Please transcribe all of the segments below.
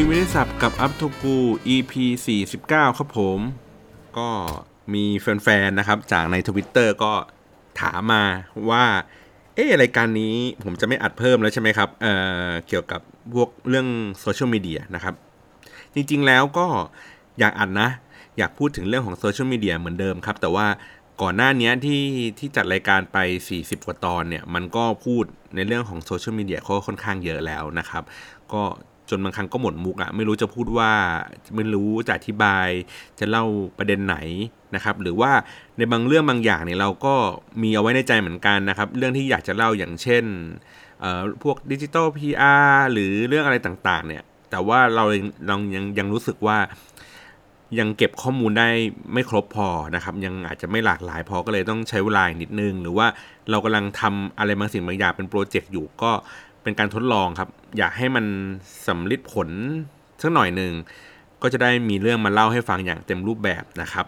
ยไม่ได้สับกับ Up to กู EP 49 ครับผม ก็มีแฟนๆ นะครับ จากในทวิตเตอร์ก็ถามมาว่า เอ๊ะรายการนี้ผมจะไม่อัดเพิ่มแล้วใช่ไหมครับ เอ่อ เกี่ยวกับพวกเรื่องโซเชียลมีเดียนะครับ จริงๆแล้วก็อยากอัดนะ อยากพูดถึงเรื่องของโซเชียลมีเดียเหมือนเดิมครับ แต่ว่าก่อนหน้านี้ที่ที่จัดรายการไป 40 กว่าตอนเนี่ย มันก็พูดในเรื่องของโซเชียลมีเดียเขาค่อนข้างเยอะแล้วนะครับ ก็ จนบางครั้งก็หมดมุกอะไม่รู้จะพูดว่าไม่รู้จะอธิบาย จะเล่าประเด็นไหนนะครับ หรือว่าในบางเรื่องบางอย่างเนี่ยเราก็มีเอาไว้ในใจเหมือนกันนะครับ เรื่องที่อยากจะเล่าอย่างเช่นพวกดิจิตอล PR หรือเรื่องอะไรต่างๆ เนี่ย แต่ว่าเราเรายังยังรู้สึกว่ายังเก็บข้อมูลได้ไม่ครบพอนะครับ ยังอาจจะไม่หลากหลายพอก็เลยต้องใช้เวลานิดนึง หรือว่าเรากำลังทำอะไรบางสิ่งบางอย่างเป็นโปรเจกต์อยู่ก็ เป็นการทดลองครับ อยากให้มันสำลิดผลสักหน่อยหนึ่งก็จะได้มีเรื่องมาเล่าให้ฟังอย่างเต็มรูปแบบนะครับ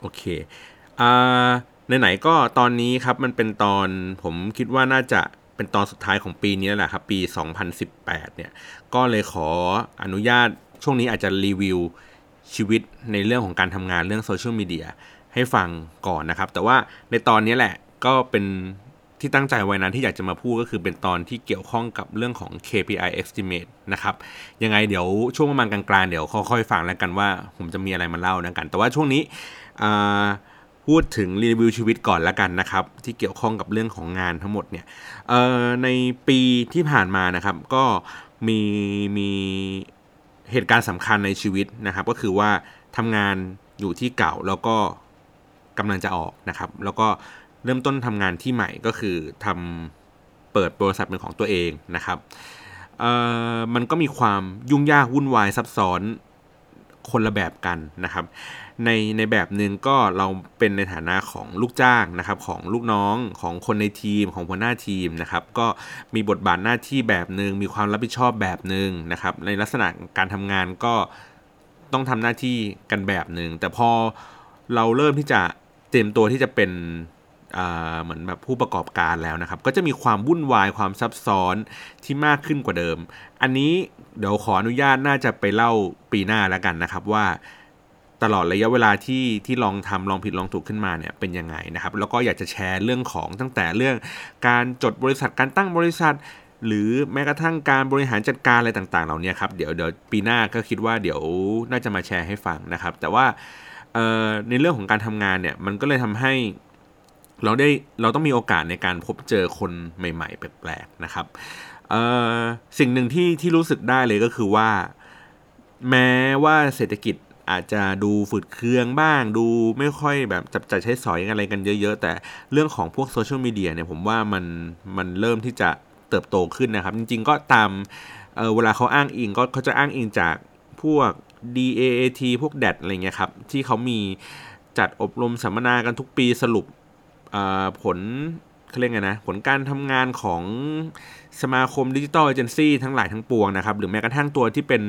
โอเคอ่าไหนๆก็ตอนนี้ครับมันเป็นตอนผมคิดว่าน่าจะเป็นตอนสุดท้ายของปีนี้แหละครับ ปี 2018 เนี่ย ก็เลยขออนุญาตช่วงนี้อาจจะรีวิวชีวิตในเรื่องของการทำงานเรื่องโซเชียลมีเดียให้ฟังก่อนนะครับ แต่ว่าในตอนนี้แหละก็เป็น ที่ตั้งใจไว้นั้นที่อยากจะมาพูดก็คือเป็นตอนที่เกี่ยวข้องกับเรื่องของ KPI estimate นะครับ ยังไงเดี๋ยวช่วงประมาณกลางๆ เดี๋ยวค่อยๆฟังแล้วกันว่า ผมจะมีอะไรมาเล่านะกัน แต่ว่าช่วงนี้พูดถึงรีวิวชีวิตก่อนแล้วกันนะครับ ที่เกี่ยวข้องกับเรื่องของงานทั้งหมดเนี่ยในปีที่ผ่านมานะครับ ก็มีมีเหตุการณ์สำคัญในชีวิตนะครับ ก็คือว่าทำงานอยู่ที่เก่าแล้วก็กำลังจะออกนะครับ แล้วก็ เริ่มต้นทำงานที่ใหม่ก็คือทำเปิดบริษัทเป็นของตัวเองนะครับมันก็มีความยุ่งยากวุ่นวายซับซ้อนคนละแบบกันนะครับ ในในแบบหนึ่งก็เราเป็นในฐานะของลูกจ้างนะครับของลูกน้องของคนในทีมของหัวหน้าทีมนะครับ ก็มีบทบาทหน้าที่แบบหนึ่งมีความรับผิดชอบแบบหนึ่งนะครับ ในลักษณะการทำงานก็ต้องทำหน้าที่กันแบบหนึ่งแต่พอเราเริ่มที่จะเตรียมตัวที่จะเป็น เหมือนแบบผู้ประกอบการแล้วนะครับ ก็จะมีความวุ่นวายความซับซ้อนที่มากขึ้นกว่าเดิม อันนี้เดี๋ยวขออนุญาตน่าจะไปเล่าปีหน้าแล้วกันนะครับว่าตลอดระยะเวลาที่ที่ลองทำลองผิดลองถูกขึ้นมาเนี่ยเป็นยังไงนะครับ แล้วก็อยากจะแชร์เรื่องของตั้งแต่เรื่องการจดบริษัทการตั้งบริษัท หรือแม้กระทั่งการบริหารจัดการอะไรต่างๆ เหล่านี้ครับเดี๋ยวเดี๋ยวปีหน้าก็คิดว่าเดี๋ยวน่าจะมาแชร์ให้ฟังนะครับ แต่ว่าในเรื่องของการทำงานเนี่ยมันก็เลยทำให้ เราได้เราต้องมีโอกาสในการพบเจอคนใหม่ๆ แปลกๆนะครับสิ่งหนึ่งที่ที่รู้สึกได้เลยก็คือว่า แม้ว่าเศรษฐกิจอาจจะดูฝืดเคืองบ้าง ดูไม่ค่อยแบบจับจ่ายใช้สอยอะไรกันเยอะ ๆ แต่เรื่องของพวกโซเชียลมีเดียเนี่ยผมว่ามันมันเริ่มที่จะเติบโตขึ้นนะครับ จริงๆก็ตามเเวลาเขาอ้างอิงก็เขาจะอ้างอิงจากพวก DAAT พวก DAT อะไรเงี้ยครับ ที่เขามีจัดอบรมสัมมนากันทุกปีสรุป ผลเขาเรียกไงนะผลการทำงานของสมาคมดิจิตอลเอเจนซี่ทั้งหลายทั้งปวงนะครับ หรือแม้กระทั่งตัวที่เป็น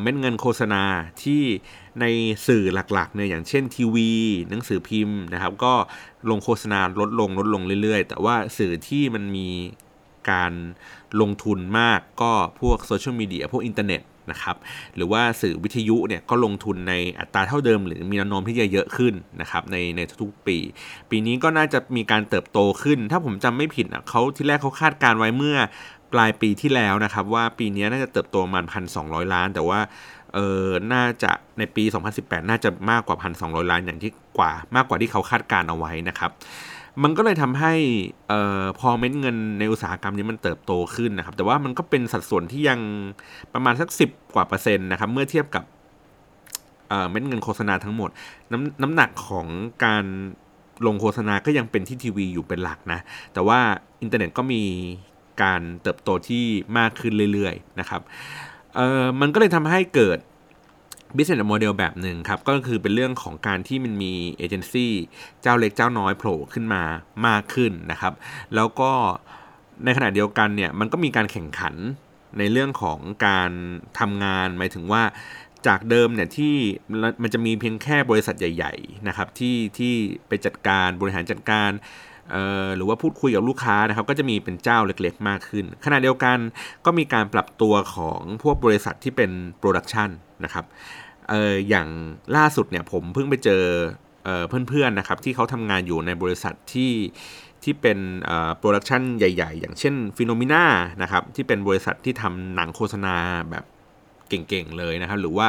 เม็ดเงินโฆษณาที่ในสื่อหลักๆเนี่ยอย่างเช่นทีวี หนังสือพิมพ์นะครับ ก็ลงโฆษณาลดลงลดลงเรื่อยๆ แต่ว่าสื่อที่มันมีการลงทุนมากก็พวกโซเชียลมีเดียพวกอินเทอร์เน็ต นะครับหรือว่าสื่อวิทยุเนี่ยก็ลงทุนในอัตราเท่าเดิม หรือมีแนวโน้มที่จะเยอะขึ้นนะครับในในทุกๆปี ปีนี้ก็น่าจะมีการเติบโตขึ้น ถ้าผมจำไม่ผิดอะเขาที่แรกเขาคาดการไว้เมื่อปลายปีที่แล้วนะครับว่าปีนี้น่าจะเติบโตประมาณพันสองล้าน แต่ว่าเออน่าจะในปี 2018 น่าจะมากกว่า 1,200 ล้านอย่างที่กว่ามากกว่าที่เขาคาดการเอาไว้นะครับ มันก็เลยทำให้ออพอเม็ดเงินในอุตสาหกรรมนี้มันเติบโตขึ้นนะครับ แต่ว่ามันก็เป็นสัดส่วนที่ยังประมาณสักสิบกว่าเปอร์เซ็นต์นะครับ เมื่อเทียบกับเม็ดเงินโฆษณาทั้งหมด น้ำน้ำหนักของการลงโฆษณาก็ยังเป็นที่ทีวีอยู่เป็นหลักนะ แต่ว่าอินเทอร์เน็ตก็มีการเติบโตที่มากขึ้นเรื่อยๆนะครับเออมันก็เลยทำให้เกิด business model แบบหนึ่งครับ ก็คือเป็นเรื่องของการที่มันมีเอเจนซี่เจ้าเล็กเจ้าน้อยโผล่ขึ้นมามากขึ้นนะครับ แล้วก็ในขณะเดียวกันเนี่ยมันก็มีการแข่งขันในเรื่องของการทำงานหมายถึงว่าจากเดิมเนี่ยที่มันจะมีเพียงแค่บริษัทใหญ่ ๆนะครับ ที่ที่ไปจัดการบริหารจัดการหรือว่าพูดคุยกับลูกค้านะครับ ก็จะมีเป็นเจ้าเล็กๆ มากขึ้นขณะเดียวกันก็มีการปรับตัวของพวกบริษัทที่เป็น production นะครับอออย่างล่าสุดเนี่ยผมเพิ่งไปเจอเพื่อนๆนะครับที่เขาทำงานอยู่ในบริษัทที่ที่เป็น production ใหญ่ ๆ อย่างเช่น Phenomena นะครับที่เป็นบริษัทที่ทำหนังโฆษณาแบบเก่งๆเลยนะครับ หรือว่า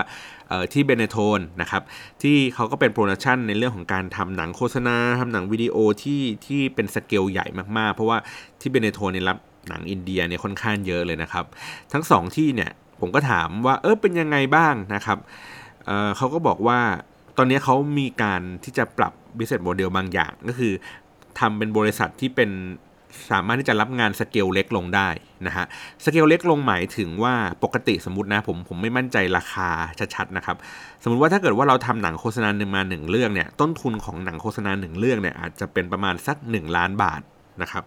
ที่ Benetone นะครับที่เขาก็เป็น production ในเรื่องของการทำหนังโฆษณาทำหนังวิดีโอที่ที่เป็นสเกลใหญ่มากๆ เพราะว่าที่ Benetone เนี่ยรับหนังอินเดียเนี่ยค่อนข้างเยอะเลยนะครับ ทั้งสองที่เนี่ย ผมก็ถามว่าเออเป็นยังไงบ้างนะครับเเขาก็บอกว่าตอนนี้เขามีการที่จะปรับ business model บางอย่าง ก็คือทำเป็นบริษัทที่เป็นสามารถที่จะรับงานสเกลเล็กลงได้นะฮะสเกลเล็กลงหมายถึงว่าปกติสมมตินะผมผมไม่มั่นใจราคาชัดๆนะครับสมมติว่าถ้าเกิดว่าเราทำหนังโฆษณาหนึ่งมาหนึ่งเรื่องเนี่ยต้นทุนของหนังโฆษณาหนึ่งเรื่องเนี่ยอาจจะเป็นประมาณสัก 1 ล้านบาทนะครับ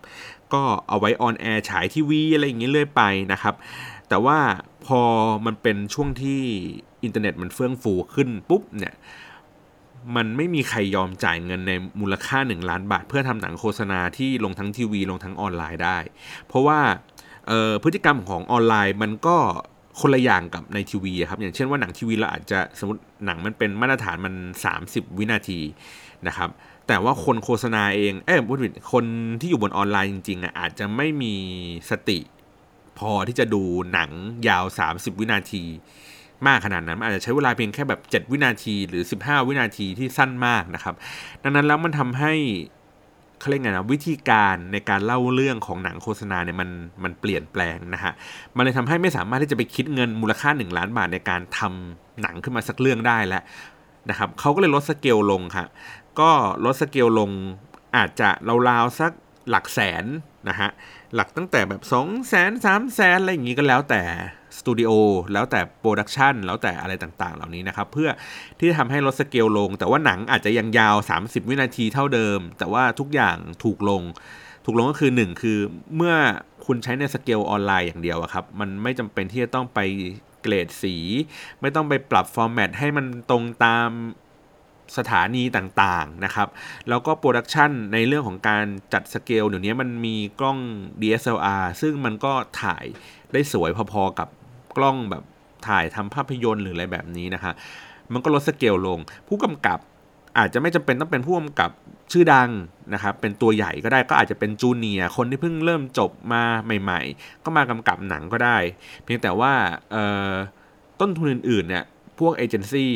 ก็เอาไว้ on air ฉายทีวีอะไรอย่างนี้เรื่อยไปนะครับ แต่ว่าพอมันเป็นช่วงที่อินเทอร์เน็ตมันเฟื่องฟูขึ้นปุ๊บเนี่ยมันไม่มีใครยอมจ่ายเงินในมูลค่า 1 ล้านบาท เพื่อทำหนังโฆษณาที่ลงทั้งทีวี ลงทั้งออนไลน์ได้ เพราะว่าพฤติกรรมของออนไลน์มันก็คนละอย่างกับในทีวีครับอย่างเช่นว่าหนังทีวีเราอาจจะสมมติหนังมันเป็นมาตรฐานมัน 30 วินาทีนะครับแต่ว่าคนโฆษณาเองเอ้พูดผิดคนที่อยู่บนออนไลน์จริงๆอะอาจจะไม่มีสติ พอที่จะดูหนังยาว 30 วินาที มากขนาดนั้นอาจจะใช้เวลาเพียงแค่แบบ 7 วินาทีหรือ 15 วินาทีที่สั้นมากนะครับ ดังนั้นแล้วมันทำให้เขาเรียกไงนะวิธีการในการเล่าเรื่องของหนังโฆษณาเนี่ยมันมันเปลี่ยนแปลงนะฮะมันเลยทำให้ไม่สามารถที่จะไปคิดเงินมูลค่า 1 ล้านบาทในการทำหนังขึ้นมาสักเรื่องได้แล้วนะครับเขาก็เลยลดสเกลลงครับก็ลดสเกลลงอาจจะราวๆสักหลักแสนนะฮะ หลักตั้งแต่แบบ2 0 0 0 0 0 3 0 0 0 0อะไรอย่างนี้ก็แล้วแต่สตูดิโอแล้วแต่ production แล้วแต่อะไรต่างๆ เหล่านี้นะครับ เพื่อที่จะทำให้ลดสเกลลง แต่ว่าหนังอาจจะยังยาว 30 วินาทีเท่าเดิม แต่ว่าทุกอย่างถูกลง ถูกลงก็คือ 1 คือเมื่อคุณใช้ในสเกลออนไลน์อย่างเดียวครับ มันไม่จำเป็นที่จะต้องไปเกรดสี ไม่ต้องไปปรับ format ให้มันตรงตาม สถานีต่างๆนะครับ แล้วก็ production ในเรื่องของการจัดสเกลเดี๋ยวนี้มันมีกล้อง DSLR ซึ่งมันก็ถ่ายได้สวยพอๆกับกล้องแบบถ่ายทำภาพยนตร์หรืออะไรแบบนี้นะคะมันก็ลดสเกลลง ผู้กำกับอาจจะไม่จำเป็นต้องเป็นผู้กำกับชื่อดังนะครับ เป็นตัวใหญ่ก็ได้ก็อาจจะเป็นจูเนียคนที่เพิ่งเริ่มจบมาใหม่ ๆ ก็มากำกับหนังก็ได้ เพียงแต่ว่าต้นทุนอื่นๆเนี่ยพวกเอเจนซี่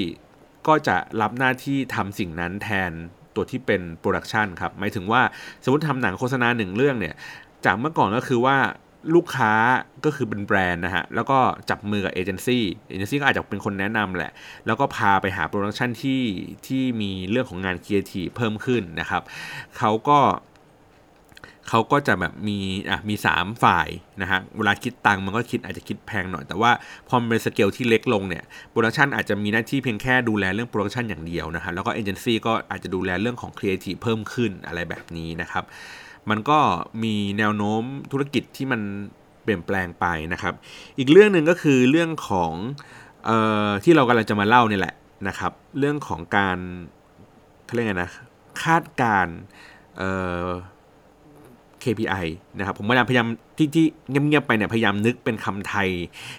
ก็จะรับหน้าที่ทำสิ่งนั้นแทนตัวที่เป็น production ครับหมายถึงว่าสมมติทำหนังโฆษณาหนึ่งเรื่องเนี่ยจากเมื่อก่อนก็คือว่าลูกค้าก็คือเป็นแบรนด์นะฮะ แล้วก็จับมือกับเอเจนซี่เอเจนซี่ก็อาจจะเป็นคนแนะนำแหละ แล้วก็พาไปหา production ที่ที่มีเรื่องของงานครีเอทีฟเพิ่มขึ้นนะครับ เขาก็ เขาก็จะแบบมีอะมี 3 ฝ่ายนะฮะเวลาคิดตังมันก็คิดอาจจะคิดแพงหน่อย แต่ว่าพอมันเป็นสเกลที่เล็กลงเนี่ย production อาจจะมีหน้าที่เพียงแค่ดูแลเรื่อง production อย่างเดียวนะฮะแล้วก็เอเจนซี่ก็อาจจะดูแลเรื่องของครีเอทีฟเพิ่มขึ้นอะไรแบบนี้นะครับมันก็มีแนวโน้มธุรกิจที่มันเปลี่ยนแปลงไปนะครับ อีกเรื่องหนึ่งก็คือเรื่องของออที่เรากำลังจะมาเล่าเนี่แหละนะครับ เรื่องของการเขาเรียกไงนะคาดการ KPI นะครับผมพยายามพยายามที่ที่เงียบๆไปเนี่ยพยายามนึกเป็นคำไทย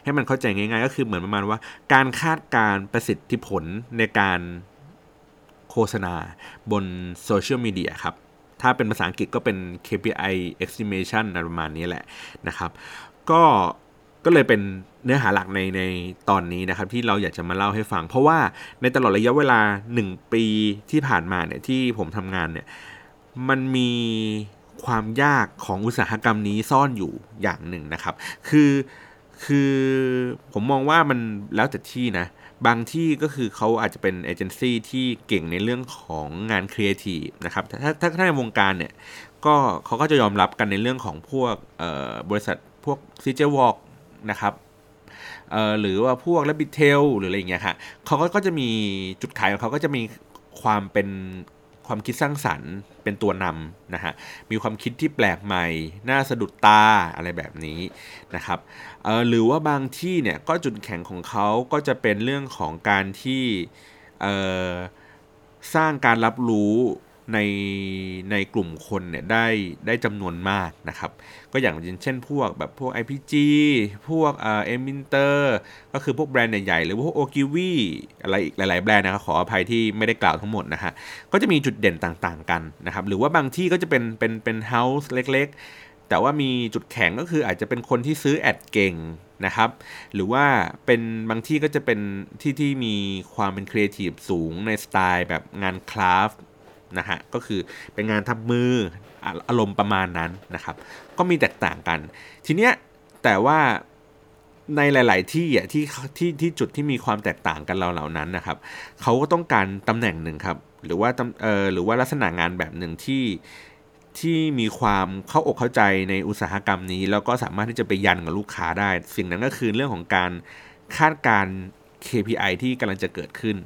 ให้มันเข้าใจง่ายๆ ก็คือเหมือนประมาณว่า การคาดการประสิทธิผลในการโฆษณาบนโซเชียลมีเดียครับถ้าเป็นภาษาอังกฤษก็เป็น KPI estimation ประมาณนี้แหละนะครับ ก็ก็เลยเป็นเนื้อหาหลักในในตอนนี้นะครับ ที่เราอยากจะมาเล่าให้ฟัง เพราะว่าในตลอดระยะเวลา 1 ปีที่ผ่านมาเนี่ยที่ผมทำงานเนี่ยมันมี ความยากของอุตสาหกรรมนี้ซ่อนอยู่อย่างหนึ่งนะครับ คือคือผมมองว่ามันแล้วแต่ที่นะ บางที่ก็คือเขาอาจจะเป็นเอเจนซี่ที่เก่งในเรื่องของงานครีเอทีฟนะครับ ถ้าถ้าถ้าในวงการเนี่ยก็เขาก็จะยอมรับกันในเรื่องของพวกบริษัทพวก CJ WORX นะครับหรือว่าพวก Rabbit's Tale หรืออะไรอย่างเงี้ยค่ะเขาก็จะมีจุดขายของเขาก็จะมีความเป็น ความคิดสร้างสรรค์เป็นตัวนำนะฮะ มีความคิดที่แปลกใหม่ น่าสะดุดตาอะไรแบบนี้นะครับหรือว่าบางที่เนี่ยก็จุดแข็งของเขาก็จะเป็นเรื่องของการที่สร้างการรับรู้ ในในกลุ่มคนเนี่ยได้ได้จำนวนมากนะครับ ก็อย่างเช่นพวกแบบพวก IPG พวกเอ็มินเตอร์ก็คือพวกแบรนด์ใหญ่ๆ หรือพวกโอกิวีอะไรอีกหลายๆแบรนด์นะครับขออภัยที่ไม่ได้กล่าวทั้งหมดนะฮะก็จะมีจุดเด่นต่างๆกันนะครับ หรือว่าบางที่ก็จะเป็นเป็นเป็น house เล็กๆ แต่ว่ามีจุดแข็งก็คืออาจจะเป็นคนที่ซื้อแอดเก่งนะครับหรือว่าเป็นบางที่ก็จะเป็นที่ที่มีความเป็นครีเอทีฟสูงในสไตล์แบบงานคราฟต นะฮะก็คือเป็นงานทำมืออารมณ์ประมาณนั้นนะครับ ก็มีแตกต่างกัน ทีเนี้ยแต่ว่าในหลาย ๆ ที่อะที่ที่ที่จุดที่มีความแตกต่างกันเราเหล่านั้นนะครับเขาก็ต้องการตำแหน่งหนึ่งครับหรือว่าเออหรือว่าลักษณะงานแบบหนึ่งที่ที่มีความเข้าอกเข้าใจในอุตสาหกรรมนี้ แล้วก็สามารถที่จะไปยันกับลูกค้าได้ สิ่งนั้นก็คือเรื่องของการคาดการ KPI ที่กำลังจะเกิดขึ้น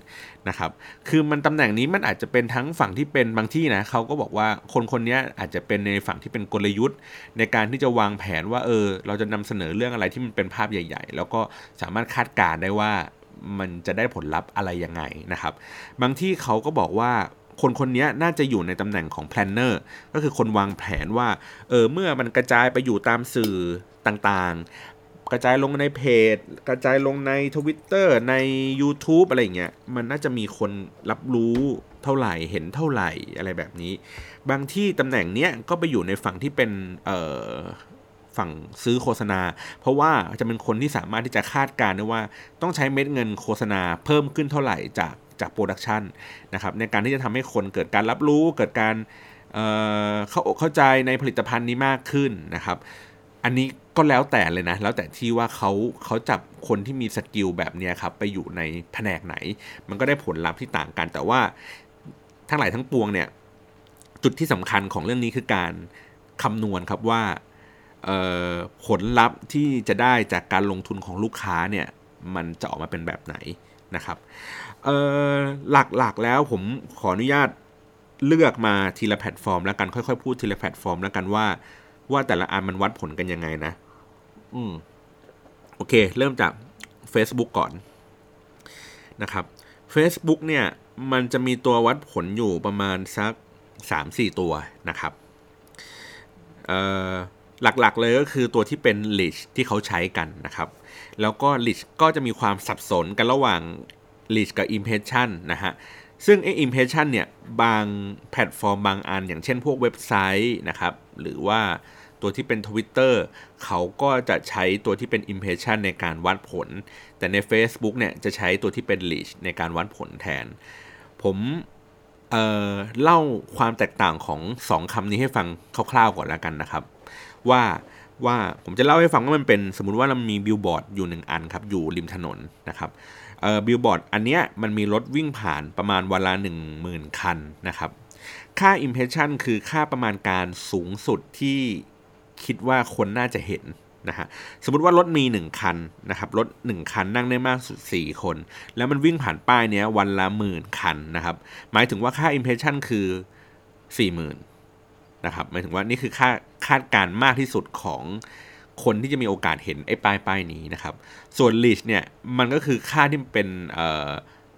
นะครับ คือมันตำแหน่งนี้มันอาจจะเป็นทั้งฝั่งที่เป็นบางที่นะเขาก็บอกว่าคนคนนี้อาจจะเป็นในฝั่งที่เป็นกลยุทธ์ ในการที่จะวางแผนว่าเออ เราจะนำเสนอเรื่องอะไรที่มันเป็นภาพใหญ่ ๆ แล้วก็สามารถคาดการได้ว่ามันจะได้ผลลัพธ์อะไรยังไงนะครับ บางที่เขาก็บอกว่าคนคนนี้น่าจะอยู่ในตำแหน่งของ planner ก็คือคนวางแผนว่า เออ เมื่อมันกระจายไปอยู่ตามสื่อต่างๆ กระจายลงในเพจ กระจายลงใน Twitter ใน YouTube อะไรเงี้ยมันน่าจะมีคนรับรู้เท่าไหร่เห็นเท่าไหร่อะไรแบบนี้ บางที่ตำแหน่งเนี้ยก็ไปอยู่ในฝั่งที่เป็นเอ่อฝั่งซื้อโฆษณา เพราะว่าจะเป็นคนที่สามารถที่จะคาดการณ์ได้ว่าต้องใช้เม็ดเงินโฆษณาเพิ่มขึ้นเท่าไหร่จากจาก production นะครับในการที่จะทำให้คนเกิดการรับรู้เกิดการเข้าอกเข้าใจในผลิตภัณฑ์นี้มากขึ้นนะครับ อันนี้ ก็แล้วแต่เลยนะ แล้วแต่ที่ว่าเขาเขาจับคนที่มี skill แบบนี้ครับไปอยู่ในแผนกไหน มันก็ได้ผลลัพธ์ที่ต่างกัน แต่ว่าทั้งหลายทั้งปวงเนี่ยจุดที่สำคัญของเรื่องนี้คือการคำนวณครับว่าผลลัพธ์ที่จะได้จากการลงทุนของลูกค้าเนี่ยมันจะออกมาเป็นแบบไหนนะครับหลักๆแล้วผมขออนุญาตเลือกมาทีละแพลตฟอร์มแล้วกันค่อยๆ พูดทีละแพลตฟอร์มแล้วกันว่า ว่าแต่ละอันมันวัดผลกันยังไงนะ อืม โอเค เริ่มจาก Facebook ก่อนนะครับ Facebook เนี่ย มันจะมีตัววัดผลอยู่ประมาณสัก 3-4 ตัวนะครับ เอ่อหลักๆเลยก็คือตัวที่เป็น l i s h ที่เขาใช้กันนะครับ แล้วก็ l i s h ก็จะมีความสับสนกันระหว่าง reach กับ impression นะฮะ ซึ่งไอ้ impression เนี่ย บางแพลตฟอร์มบางอัน อย่างเช่นพวกเว็บไซต์นะครับ หรือว่า ตัวที่เป็น Twitter เขาก็จะใช้ตัวที่เป็น impression ในการวัดผล แต่ใน Facebook เนี่ยจะใช้ตัวที่เป็น reach ในการวัดผลแทน ผมเล่าความแตกต่างของ 2คำนี้ให้ฟังคร่าวๆก่อนแล้วกันนะครับ ว่าว่าผมจะเล่าให้ฟังว่ามันเป็นสมมุติว่าเรามีบิลบอร์ดอยู่หนึ่งอันครับ อยู่ริมถนนนะครับบิลบอร์ดอันเนี้ยมันมีรถวิ่งผ่านประมาณวันละ1 0,000 คันนะครับ ค่า Impression คือค่าประมาณการสูงสุดที่ คิดว่าคนน่าจะเห็นนะฮะสมมติว่ารถมี 1 คันนะครับรถ 1 คันนั่งได้มากสุด 4 คน แล้วมันวิ่งผ่านป้ายเนี้ยวันละหมื่นคันนะครับหมายถึงว่าค่า Impression คือ 40,000นะครับหมายถึงว่านี่คือค่าคาดการมากที่สุดของคนที่จะมีโอกาสเห็นไอ้ป้ายป้ายนี้นะครับส่วน reach เนี่ยมันก็คือค่าที่เป็น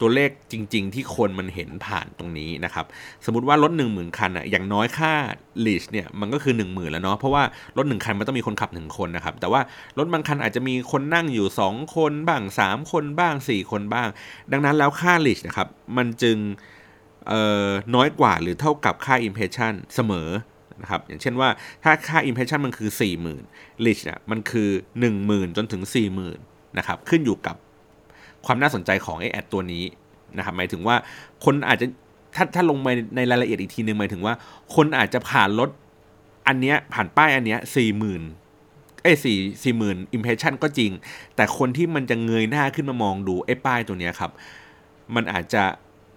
ตัวเลขจริง ๆ ที่คนมันเห็นผ่านตรงนี้นะครับ สมมติว่ารถ 1 0,000 คันอะอย่างน้อยค่า reach เนี่ยมันก็คือ 1 0,000 แล้วเนาะเพราะว่ารถ 1 คันมันต้องมีคนขับ 1 คนนะครับ แต่ว่ารถบางคันอาจจะมีคนนั่งอยู่ 2 คนบ้าง 3 คนบ้าง 4 คนบ้าง ดังนั้นแล้วค่า reach นะครับมันจึงน้อยกว่าหรือเท่ากับค่า impression เสมอนะครับอย่างเช่นว่าถ้าค่า impression มันคือ 40,000 reach เนี่ยมันคือ 10,000 จนถึง 40,000 นะครับขึ้นอยู่กับ ความน่าสนใจของไอแอดตัวนี้นะครับหมายถึงว่าคนอาจจะถ้าถ้าลงไปในรายละเอียดอีกทีหนึ่งหมายถึงว่า คนอาจจะผ่านรถอันเนี้ยผ่านป้ายอันเนี้ยสี่หมื่นเอ้สี่สี่หมื่นอิมเพรสชันก็จริง แต่คนที่มันจะเงยหน้าขึ้นมามองดูไอ้ป้ายตัวเนี้ยครับ มันอาจจะ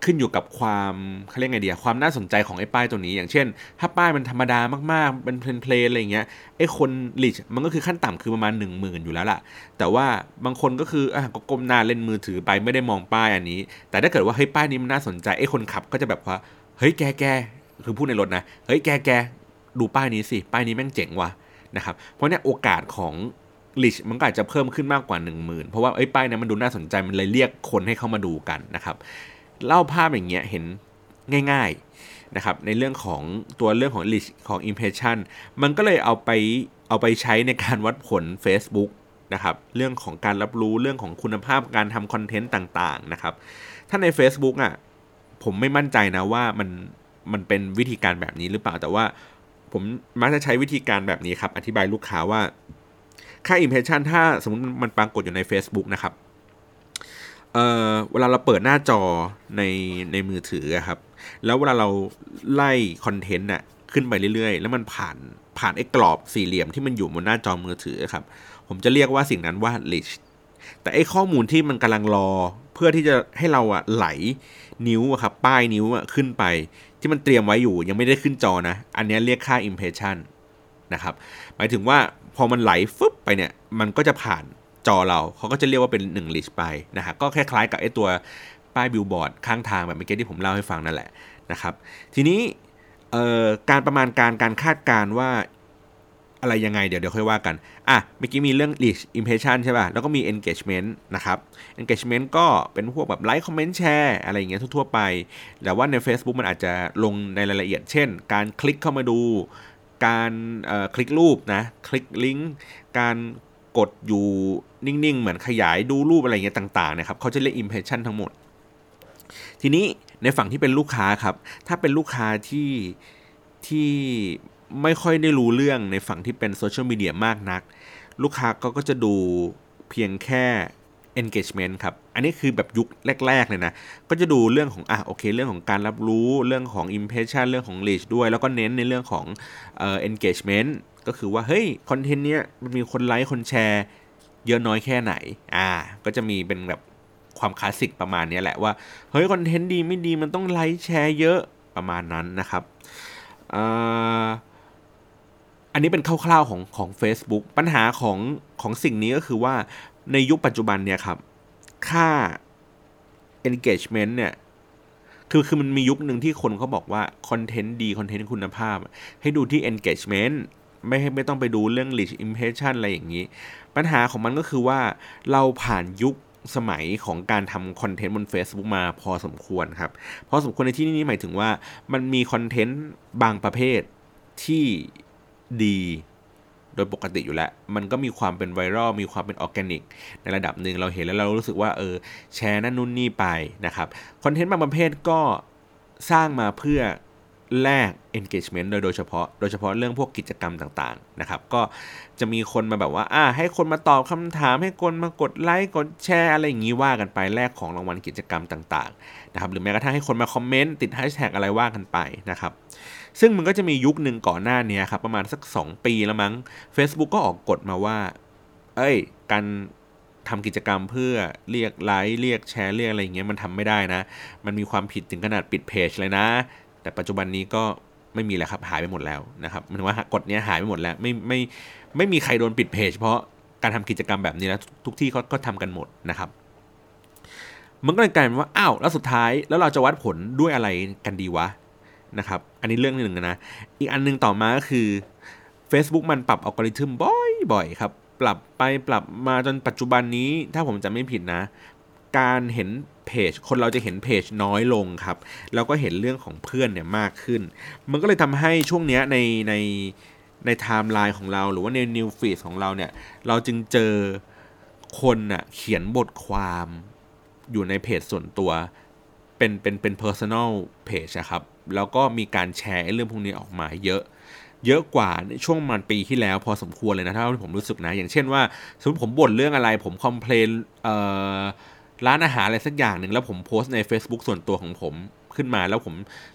ขึ้นอยู่กับความเขาเรียกไงเดียความน่าสนใจของไอ้ป้ายตัวนี้ อย่างเช่น ถ้าป้ายมันธรรมดามากๆเป็นเพลนๆอะไรเงี้ยไอ้คนลิชมันก็คือขั้นต่ำคือประมาณ 1 0,000 อยู่แล้วล่ะ แต่ว่าบางคนก็คืออะก็ก้มหน้าเล่นมือถือไปไม่ได้มองป้ายอันนี้ แต่ถ้าเกิดว่าเฮ้ยป้ายนี้มันน่าสนใจไอ้คนขับก็จะแบบว่าเฮ้ยแกแกคือพูดในรถนะเฮ้ยแกแกดูป้ายนี้สิป้ายนี้แม่งเจ๋งว่ะนะครับเพราะเนี้ยโอกาสของลิชมันก็อาจจะเพิ่มขึ้นมากกว่า 1 0,000 เพราะว่าไอ้ป้ายนี้มันดูน่าสนใจมันเลยเรียกคนให้เข้ามาดูกันนะครับ เล่าภาพอย่างเงี้ยเห็นง่ายๆนะครับในเรื่องของตัวเรื่องของ reach ของ impression มันก็เลยเอาไปเอาไปใช้ในการวัดผล Facebook นะครับเรื่องของการรับรู้เรื่องของคุณภาพการทำคอนเทนต์ต่างๆนะครับถ้าใน Facebook อะผมไม่มั่นใจนะว่ามันมันเป็นวิธีการแบบนี้หรือเปล่าแต่ว่าผมมักจะใช้วิธีการแบบนี้ครับ อธิบายลูกค้าว่าค่า impression ถ้าสมมติมันปรากฏอยู่ใน Facebook นะครับ เอ่อเวลาเราเปิดหน้าจอในในมือถือครับ แล้วเวลาเราไล่คอนเทนต์น่ะขึ้นไปเรื่อยๆ แล้วมันผ่านผ่านไอ้กรอบสี่เหลี่ยมที่มันอยู่บนหน้าจอมือถือครับ ผมจะเรียกว่าสิ่งนั้นว่า reach แต่ไอ้ข้อมูลที่มันกำลังรอเพื่อที่จะให้เราอะไหลนิ้วอะครับป้ายนิ้วอะขึ้นไป ที่มันเตรียมไว้อยู่ยังไม่ได้ขึ้นจอนะ อันนี้เรียกค่า impression นะครับหมายถึงว่าพอมันไหลฟึบไปเนี่ยมันก็จะผ่าน จอเราเขาก็จะเรียกว่าเป็น1 list ไปนะฮะก็คล้ายๆกับไอ้ตัวป้ายบิลบอร์ดข้างทางแบบเมื่อกี้ที่ผมเล่าให้ฟังนั่นแหละนะครับทีนี้การประมาณการการคาดการว่าอะไรยังไงเดี๋ยวเดี๋ยวค่อยว่ากัน อะ เมื่อกี้มีเรื่อง reach impression ใช่ป่ะ แล้วก็มี engagement นะครับ engagement ก็เป็นพวกแบบ like comment share อะไรอย่างเงี้ยทั่วๆไป แต่ว่าใน Facebook มันอาจจะลงในรายละเอียด เช่น การคลิกเข้ามาดู การคลิกรูปนะ คลิกลิงก์ การ กดอยู่นิ่งๆ เหมือนขยายดูรูปอะไรเงี้ยต่างๆนะครับเขาจะเรียก impression ทั้งหมด ทีนี้ในฝั่งที่เป็นลูกค้าครับ ถ้าเป็นลูกค้าที่ที่ไม่ค่อยได้รู้เรื่องในฝั่งที่เป็นโซเชียลมีเดียมากนัก ลูกค้าก็ก็จะดูเพียงแค่ engagement ครับ อันนี้คือแบบยุคแรก ๆ เลยนะ ก็จะดูเรื่องของอะโอเค เรื่องของการรับรู้เรื่องของ impression เรื่องของ reach ด้วย แล้วก็เน้นในเรื่องของเอ่อ engagement ก็คือว่า เฮ้ย คอนเทนต์เนี้ยมันมีคนไลค์ คนแชร์เยอะน้อยแค่ไหน อ่า ก็จะมีเป็นแบบความคลาสสิกประมาณนี้แหละว่า เฮ้ย คอนเทนต์ดีไม่ดีมันต้องไลค์แชร์เยอะประมาณนั้นนะครับอ่าอันนี้เป็นคร่าวๆของของ Facebook ปัญหาของของสิ่งนี้ก็คือว่า ในยุคปัจจุบันเนี่ยครับ ค่า engagement เนี่ยคือคือมันมียุคหนึ่งที่คนเขาบอกว่า คอนเทนต์ดี คอนเทนต์คุณภาพ ให้ดูที่ engagement ไม่ให้ไม่ต้องไปดูเรื่อง reach impression อะไรอย่างนี้ ปัญหาของมันก็คือว่าเราผ่านยุคสมัยของการทำคอนเทนต์บน Facebook มาพอสมควรครับ พอสมควรในที่นี้หมายถึงว่ามันมีคอนเทนต์บางประเภทที่ดี โดยปกติอยู่แล้ว มันก็มีความเป็นไวรัลมีความเป็นออร์แกนิก ในระดับหนึ่งเราเห็นแล้วเรารู้สึกว่าเออแชร์นั่นนู่นนี่ไปนะครับคอนเทนต์บางประเภทก็สร้างมาเพื่อแลก engagement โดยโดยเฉพาะ โดยเฉพาะเรื่องพวกกิจกรรมต่างๆนะครับ ก็จะมีคนมาแบบว่าอ่าให้คนมาตอบคำถาม ให้คนมากดไลค์กดแชร์อะไรอย่างนี้ว่ากันไปแลกของรางวัลกิจกรรมต่างๆนะครับหรือแม้กระทั่งให้คนมาคอมเมนต์ติดแฮชแท็กอะไรว่ากันไปนะครับ ซึ่งมันก็จะมียุคหนึ่งก่อนหน้านี้ครับ ประมาณสัก 2 ปีแล้วมั้ง Facebook ก็ออกกฎมาว่า เอ้ย การทำกิจกรรมเพื่อเรียกไลค์เรียกแชร์เรียกอะไรอย่างเงี้ยมันทำไม่ได้นะ มันมีความผิดถึงขนาดปิดเพจเลยนะ แต่ปัจจุบันนี้ก็ไม่มีแล้วครับหายไปหมดแล้วนะครับมันว่ากฎนี้หายไปหมดแล้วไม่ไม่ไม่มีใครโดนปิดเพจ เพราะการทำกิจกรรมแบบนี้แล้วทุกที่เขาก็ทำกันหมดนะครับ มันก็เลยกลายเป็นว่าอ้าวแล้วสุดท้ายแล้วเราจะวัดผลด้วยอะไรกันดีวะ นะครับ อันนี้เรื่องหนึ่งนะ อีกอันนึงต่อมาก็คือ Facebook มันปรับอัลกอริทึมบ่อยๆครับ ปรับไปปรับมาจนปัจจุบันนี้ ถ้าผมจำไม่ผิดนะ การเห็นเพจ คนเราจะเห็นเพจน้อยลงครับ แล้วก็เห็นเรื่องของเพื่อนเนี่ยมากขึ้น มันก็เลยทำให้ช่วงนี้ในในในไทม์ไลน์ของเราหรือว่าใน news feed ของเราเนี่ย เราจึงเจอคนอะเขียนบทความอยู่ในเพจส่วนตัว เป็นเป็นเป็น personal page นะครับ แล้วก็มีการแชร์เรื่องพวกนี้ออกมาเยอะ เยอะกว่าในช่วงมันปีที่แล้วพอสมควรเลยนะถ้าผมรู้สึกนะ อย่างเช่นว่าสมมติผมบ่นเรื่องอะไร ผมคอมเพลนร้านอาหารอะไรสักอย่างหนึ่งแล้วผมโพสต์ใน Facebook ส่วนตัวของผมขึ้นมาแล้วผม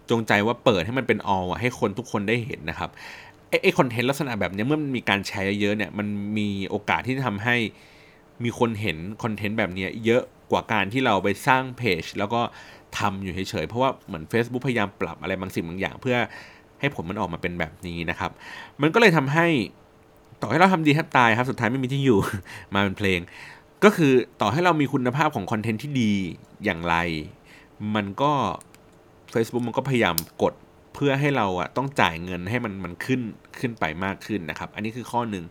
จงใจว่าเปิดให้มันเป็น all ให้คนทุกคนได้เห็นนะครับไอ้ไอ้คอนเทนต์ลักษณะแบบนี้เมื่อมันมีการแชร์เยอะเนี่ยมันมีโอกาสที่จะทำให้มีคนเห็นคอนเทนต์แบบนี้เยอะกว่าการที่เราไปสร้างเพจแล้วก็ ทำอยู่เฉยๆเพราะว่าเหมือน Facebook พยายามปรับอะไรบางสิ่งบางอย่าง เพื่อให้ผลมันออกมาเป็นแบบนี้นะครับ มันก็เลยทำให้ต่อให้เราทำดีแทบตายครับสุดท้ายไม่มีที่อยู่ มาเป็นเพลง ก็คือต่อให้เรามีคุณภาพของคอนเทนต์ที่ดีอย่างไร มันก็ Facebook มันก็พยายามกดเพื่อให้เราอะต้องจ่ายเงินให้มันมันขึ้นขึ้นไปมากขึ้นนะครับ อันนี้คือข้อหนึ่ง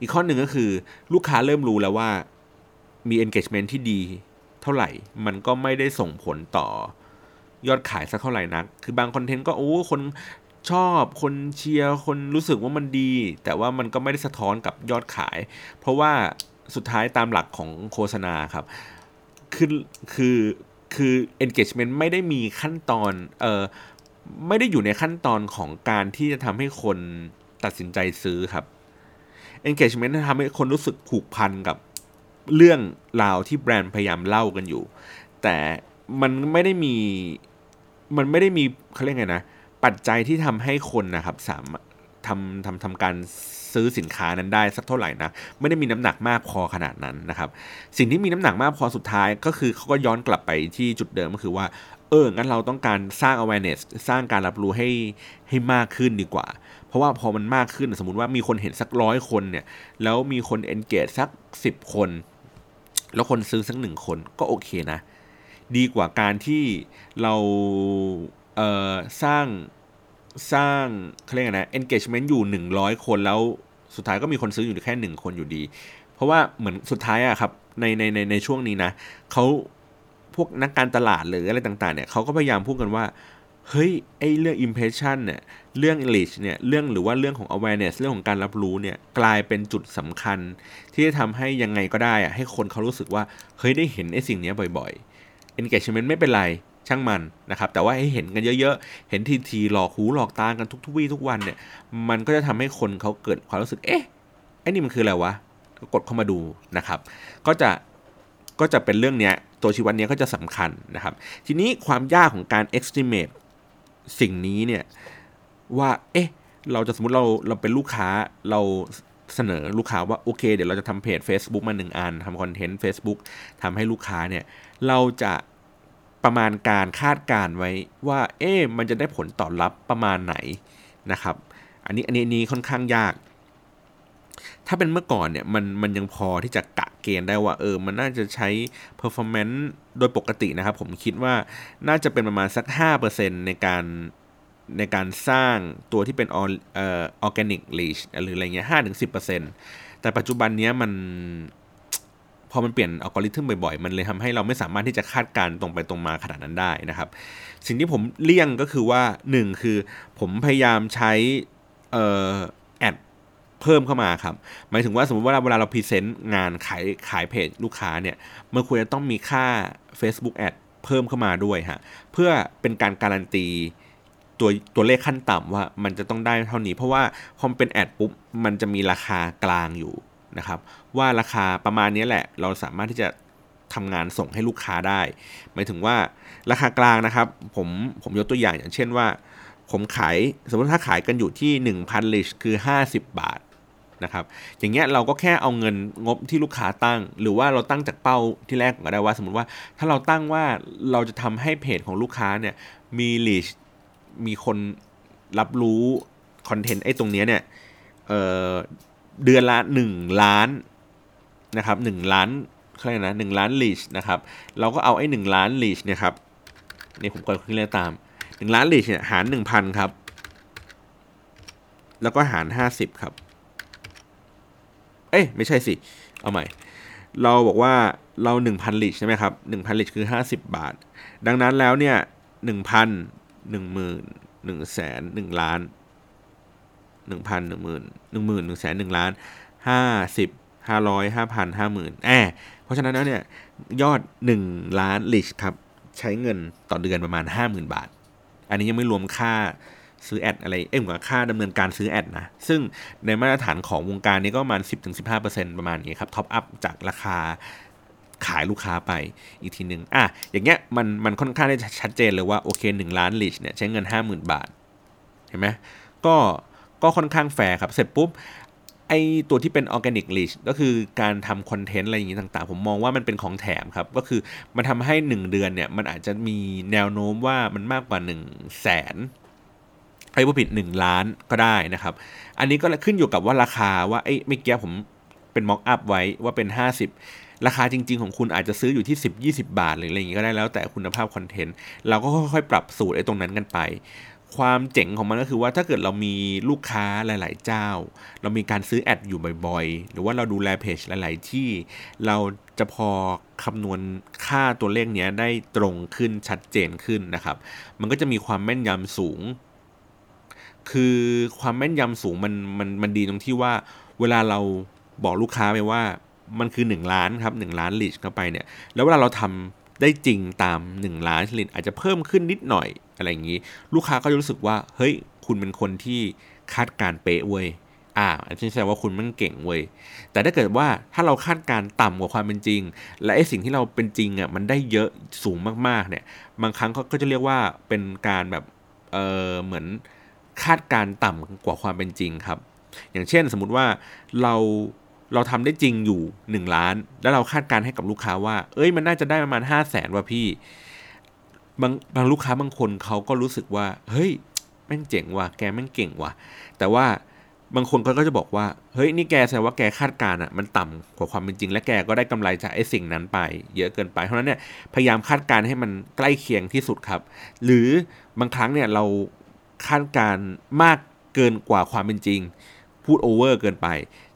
อีกข้อหนึ่งก็คือลูกค้าเริ่มรู้แล้วว่ามี engagement ที่ดี เท่าไหร่ มันก็ไม่ได้ส่งผลต่อยอดขายสักเท่าไหร่นัก คือบางคอนเทนต์ก็โอ้คนชอบคนเชียร์คนรู้สึกว่ามันดี แต่ว่ามันก็ไม่ได้สะท้อนกับยอดขาย เพราะว่าสุดท้ายตามหลักของโฆษณาครับ คือคือคือ engagement ไม่ได้มีขั้นตอนเอ่อไม่ได้อยู่ในขั้นตอนของการที่จะทำให้คนตัดสินใจซื้อครับ engagement ทำให้คนรู้สึกผูกพันกับ เรื่องราวที่แบรนด์พยายามเล่ากันอยู่ แต่มันไม่ได้มีมันไม่ได้มีเขาเรียกไงนะ ปัจจัยที่ทำให้คนนะครับสามารถทำทำทำการซื้อสินค้านั้นได้สักเท่าไหร่นะไม่ได้มีน้ำหนักมากพอขนาดนั้นนะครับ สิ่งที่มีน้ำหนักมากพอสุดท้ายก็คือเขาก็ย้อนกลับไปที่จุดเดิมก็คือว่า เอองั้นเราต้องการสร้าง awareness สร้างการรับรู้ให้ให้มากขึ้นดีกว่า เพราะว่าพอมันมากขึ้นสมมติว่ามีคนเห็นสักร้อยคนเนี่ยแล้วมีคน engage สักสิบคน แล้วคนซื้อสักหนึ่งคนก็โอเคนะ ดีกว่าการที่เราเอ่อสร้างสร้างเขาเรียกนะ engagement อยู่ 100 คนแล้วสุดท้ายก็มีคนซื้ออยู่แค่หนึ่งคนอยู่ดี เพราะว่าเหมือนสุดท้ายอะครับในในในในช่วงนี้นะเขาพวกนักการตลาดหรืออะไรต่างๆเนี่ยเขาก็พยายามพูดกันว่า เฮ้ยไอเรื่อง impression เนี่ยเรื่อง reach เนี่ยเรื่องหรือว่าเรื่องของ awareness เรื่องของการรับรู้เนี่ยกลายเป็นจุดสำคัญ ที่จะทำให้ยังไงก็ได้อะให้คนเขารู้สึกว่าเฮ้ยได้เห็นไอสิ่งนี้บ่อยๆ engagement ไม่เป็นไรช่างมันนะครับแต่ว่าให้เห็นกันเยอะๆ เห็นทีทีหลอกหูหลอกตากันทุกๆวี่ทุกวันเนี่ยมันก็จะทำให้คนเขาเกิดความรู้สึกเอ๊ะไอ้นี่มันคืออะไรวะกดเข้ามาดูนะครับ ก็จะก็จะเป็นเรื่องเนี้ยตัวชีวัดนี้ก็จะสำคัญนะครับ ทีนี้ความยากของการ estimate สิ่งนี้เนี่ยว่า เอ๊ะ เราจะสมมติเราเราเป็นลูกค้าเราเสนอลูกค้าว่าโอเค เดี๋ยวเราจะทำเพจ Facebook มาหนึ่งอันทำคอนเทนต์ Facebook ทำให้ลูกค้าเนี่ย เราจะประมาณการคาดการไว้ว่า เอ๊ะมันจะได้ผลตอบรับประมาณไหนนะครับ อันนี้อันนี้นี้ค่อนข้างยาก ถ้าเป็นเมื่อก่อนเนี่ยมันมันยังพอที่จะกะเกณฑ์ได้ว่าเออมันน่าจะใช้ performance โดยปกตินะครับ ผมคิดว่าน่าจะเป็นประมาณสัก 5%ในการในการสร้างตัวที่เป็นออร์แกนิกลีชหรืออะไรเงี้ยห้าถึงสิบเปอร์เซ็นต์แต่ปัจจุบันเนี้ยมันพอมันเปลี่ยนอัลกอริทึมบ่อยๆ มันเลยทำให้เราไม่สามารถที่จะคาดการตรงไปตรงมาขนาดนั้นได้นะครับ สิ่งที่ผมเลี่ยงก็คือว่า 1 คือผมพยายามใช้ ad เพิ่มเข้ามาครับ หมายถึงว่าสมมติว่าเวลาเรา present งานขายขายเพจลูกค้าเนี่ยมันควรจะต้องมีค่า Facebook ad เพิ่มเข้ามาด้วยฮะเพื่อเป็นการการันตีตัวตัวเลขขั้นต่ำว่ามันจะต้องได้เท่านี้ เพราะว่าพอเป็นแอดปุ๊บมันจะมีราคากลางอยู่นะครับ ว่าราคาประมาณนี้แหละ เราสามารถที่จะทำงานส่งให้ลูกค้าได้ หมายถึงว่าราคากลางนะครับ ผมผมยกตัวอย่างอย่างเช่นว่า ผมขายสมมติถ้าขายกันอยู่ที่ 1,000ลิชคือ 50 บาท นะครับอย่างเงี้ยเราก็แค่เอาเงินงบที่ลูกค้าตั้ง หรือว่าเราตั้งจากเป้าที่แรกก็ได้ว่า สมมติว่าถ้าเราตั้งว่าเราจะทำให้เพจของลูกค้าเนี่ยมีลิชมีคนรับรู้คอนเทนต์ไอ้ตรงเนี้ยเนี่ยเเดือนละหนึ่งล้านนะครับหนึ่งล้านเขาเรียกนะหนึ่งล้านลีชนะครับเราก็เอาไอ้หนึ่งล้านลีชเนี่ยครับนี่ผมก็ขึ้นเลขตามหนึ่งล้านลีชเนี่ยหารหนึ่งพันครับ แล้วก็หารห้าสิบครับ เอ้ยไม่ใช่สิ เอาใหม่ เราบอกว่าเราหนึ่งพันลิชใช่ไหมครับหนึ่งพันลิชคือห้าสิบบาท ดังนั้นแล้วเนี่ยหนึ่งพันหนึ่งหมื่นหนึ่งแสนหนึ่งล้านหนึ่งพันหนึ่งหมื่นหนึ่งหมื่นหนึ่งแสนหนึ่งล้านห้าสิบห้าร้อยห้าพันห้าหมื่นแอบเพราะฉะนั้นแล้วเนี่ยยอดหนึ่งล้านลิชครับ ใช้เงินต่อเดือนประมาณห้าหมื่นบาท อันนี้ยังไม่รวมค่า ซื้อแอดอะไร เอ้ยกับค่าดำเนินการซื้อแอดนะ ซึ่งในมาตรฐานของวงการนี้ก็ประมาณ 10-15%ประมาณนี้ครับ ท็อปอัพจากราคาขายลูกค้าไปอีกทีหนึ่งอะ อย่างเงี้ยมันมันค่อนข้างได้ชัดเจนเลยว่า โอเคหนึ่งล้าน reach เนี่ยใช้เงินห้าหมื่นบาท เห็นไหมก็ก็ค่อนข้างแฟร์ครับ เสร็จปุ๊บไอตัวที่เป็น organic reach ก็คือการทำคอนเทนต์อะไรอย่างนี้ต่างๆ ผมมองว่ามันเป็นของแถมครับ ก็คือมันทำให้ 1 เดือนเนี่ย มันอาจจะมีแนวโน้มว่ามันมากกว่า 1 0 0 0 0แสน ไอ้ผู้ผิด 1 ล้านก็ได้นะครับ อันนี้ก็ขึ้นอยู่กับว่าราคาว่าไอ้เมื่อกี้ผมเป็นม็อกอัพไว้ว่าเป็น 50 ราคาจริง ๆ ของคุณอาจจะซื้ออยู่ที่ 10 20 บาท หรืออะไรอย่างนี้ก็ได้แล้วแต่คุณภาพคอนเทนต์ เราก็ค่อยๆ ปรับสูตรไอ้ตรงนั้นกันไป ความเจ๋งของมันก็คือว่าถ้าเกิดเรามีลูกค้าหลาย ๆ เจ้า เรามีการซื้อแอดอยู่บ่อยๆ หรือว่าเราดูแลเพจหลาย ๆ ที่ เราจะพอคำนวณค่าตัวเลขนี้ได้ตรงขึ้นชัดเจนขึ้นนะครับ มันก็จะมีความแม่นยำสูง คือความแม่นยำสูงมันมันมันดีตรงที่ว่า เวลาเราบอกลูกค้าไปว่ามันคือ 1 ล้านครับ1ล้านลิชเข้าไปเนี่ยแล้วเวลาเราทำได้จริงตาม 1 ล้านลิชอาจจะเพิ่มขึ้นนิดหน่อยอะไรอย่างนี้ ลูกค้าก็จะรู้สึกว่า เฮ้ย คุณเป็นคนที่คาดการเป๊ะเว้ยอ่าอันนี้แสดงว่าคุณมันเก่งเว้ยแต่ถ้าเกิดว่าถ้าเราคาดการต่ำกว่าความเป็นจริง และไอ้สิ่งที่เราเป็นจริงอะมันได้เยอะสูงมากๆเนี่ยบางครั้งเขาก็จะเรียกว่าเป็นการแบบเออเหมือน คาดการต่ำกว่าความเป็นจริงครับ อย่างเช่นสมมุติว่าเราเราทำได้จริงอยู่ 1 ล้าน แล้วเราคาดการให้กับลูกค้าว่า เอ้ยมันน่าจะได้ประมาณ 5 0 0แสนว่ะพี่บางบางลูกค้าบางคนเขาก็รู้สึกว่า เฮ้ยแม่งเจ๋งว่ะแกแม่งเก่งว่ะ แต่ว่าบางคนเขาก็จะบอกว่า เฮ้ยนี่แกแสดงว่าแกคาดการณ์อะมันต่ำกว่าความเป็นจริง และแกก็ได้กำไรจากไอ้สิ่งนั้นไป เยอะเกินไป เพราะนั้นเนี่ยพยายามคาดการณ์ให้มันใกล้เคียงที่สุดครับ หรือบางครั้งเนี่ยเรา คาดการมากเกินกว่าความเป็นจริง พูดโอเวอร์เกินไป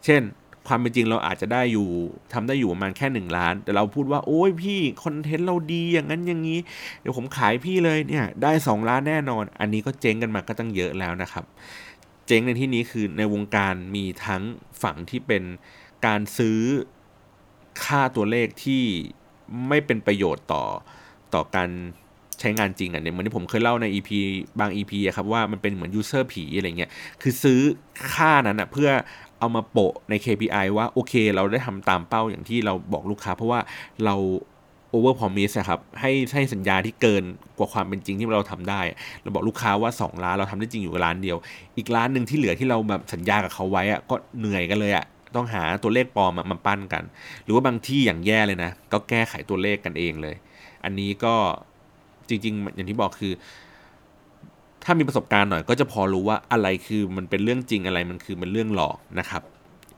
เช่น ความเป็นจริงเราอาจจะได้อยู่ทำได้อยู่ประมาณแค่หนึ่งล้าน แต่เราพูดว่าโอ้ยพี่คอนเทนต์เราดีอย่างนั้นอย่างนี้ เดี๋ยวผมขายพี่เลยเนี่ยได้ 2 ล้านแน่นอน อันนี้ก็เจ๊งกันมาก็ตั้งเยอะแล้วนะครับ เจ๊งในที่นี้คือในวงการมีทั้งฝั่งที่เป็นการซื้อค่าตัวเลขที่ไม่เป็นประโยชน์ต่อต่อการ ใช้งานจริงอะเนี่ยเหมือนที่ผมเคยเล่าใน EP บาง EP อะครับว่ามันเป็นเหมือน user ผีอะไรเงี้ยคือซื้อค่านั้นอะเพื่อเอามาโปะใน KPI ว่าโอเค เราได้ทำตามเป้าอย่างที่เราบอกลูกค้า เพราะว่าเรา over promise ครับให้ให้สัญญาที่เกินกว่าความเป็นจริงที่เราทำได้ เราบอกลูกค้าว่า 2 ล้านเราทำได้จริงอยู่ล้านเดียว อีกล้านหนึ่งที่เหลือที่เราแบบสัญญากับเขาไว้อะก็เหนื่อยกันเลยอะต้องหาตัวเลขปลอมมาปั้นกัน หรือว่าบางที่อย่างแย่เลยนะ ก็แก้ไขตัวเลขกันเองเลย อันนี้ก็ จริง ๆ อย่างที่บอกคือ ถ้ามีประสบการณ์หน่อย ก็จะพอรู้ว่าอะไรคือมันเป็นเรื่องจริงอะไรมันคือมันเรื่องหลอกนะครับ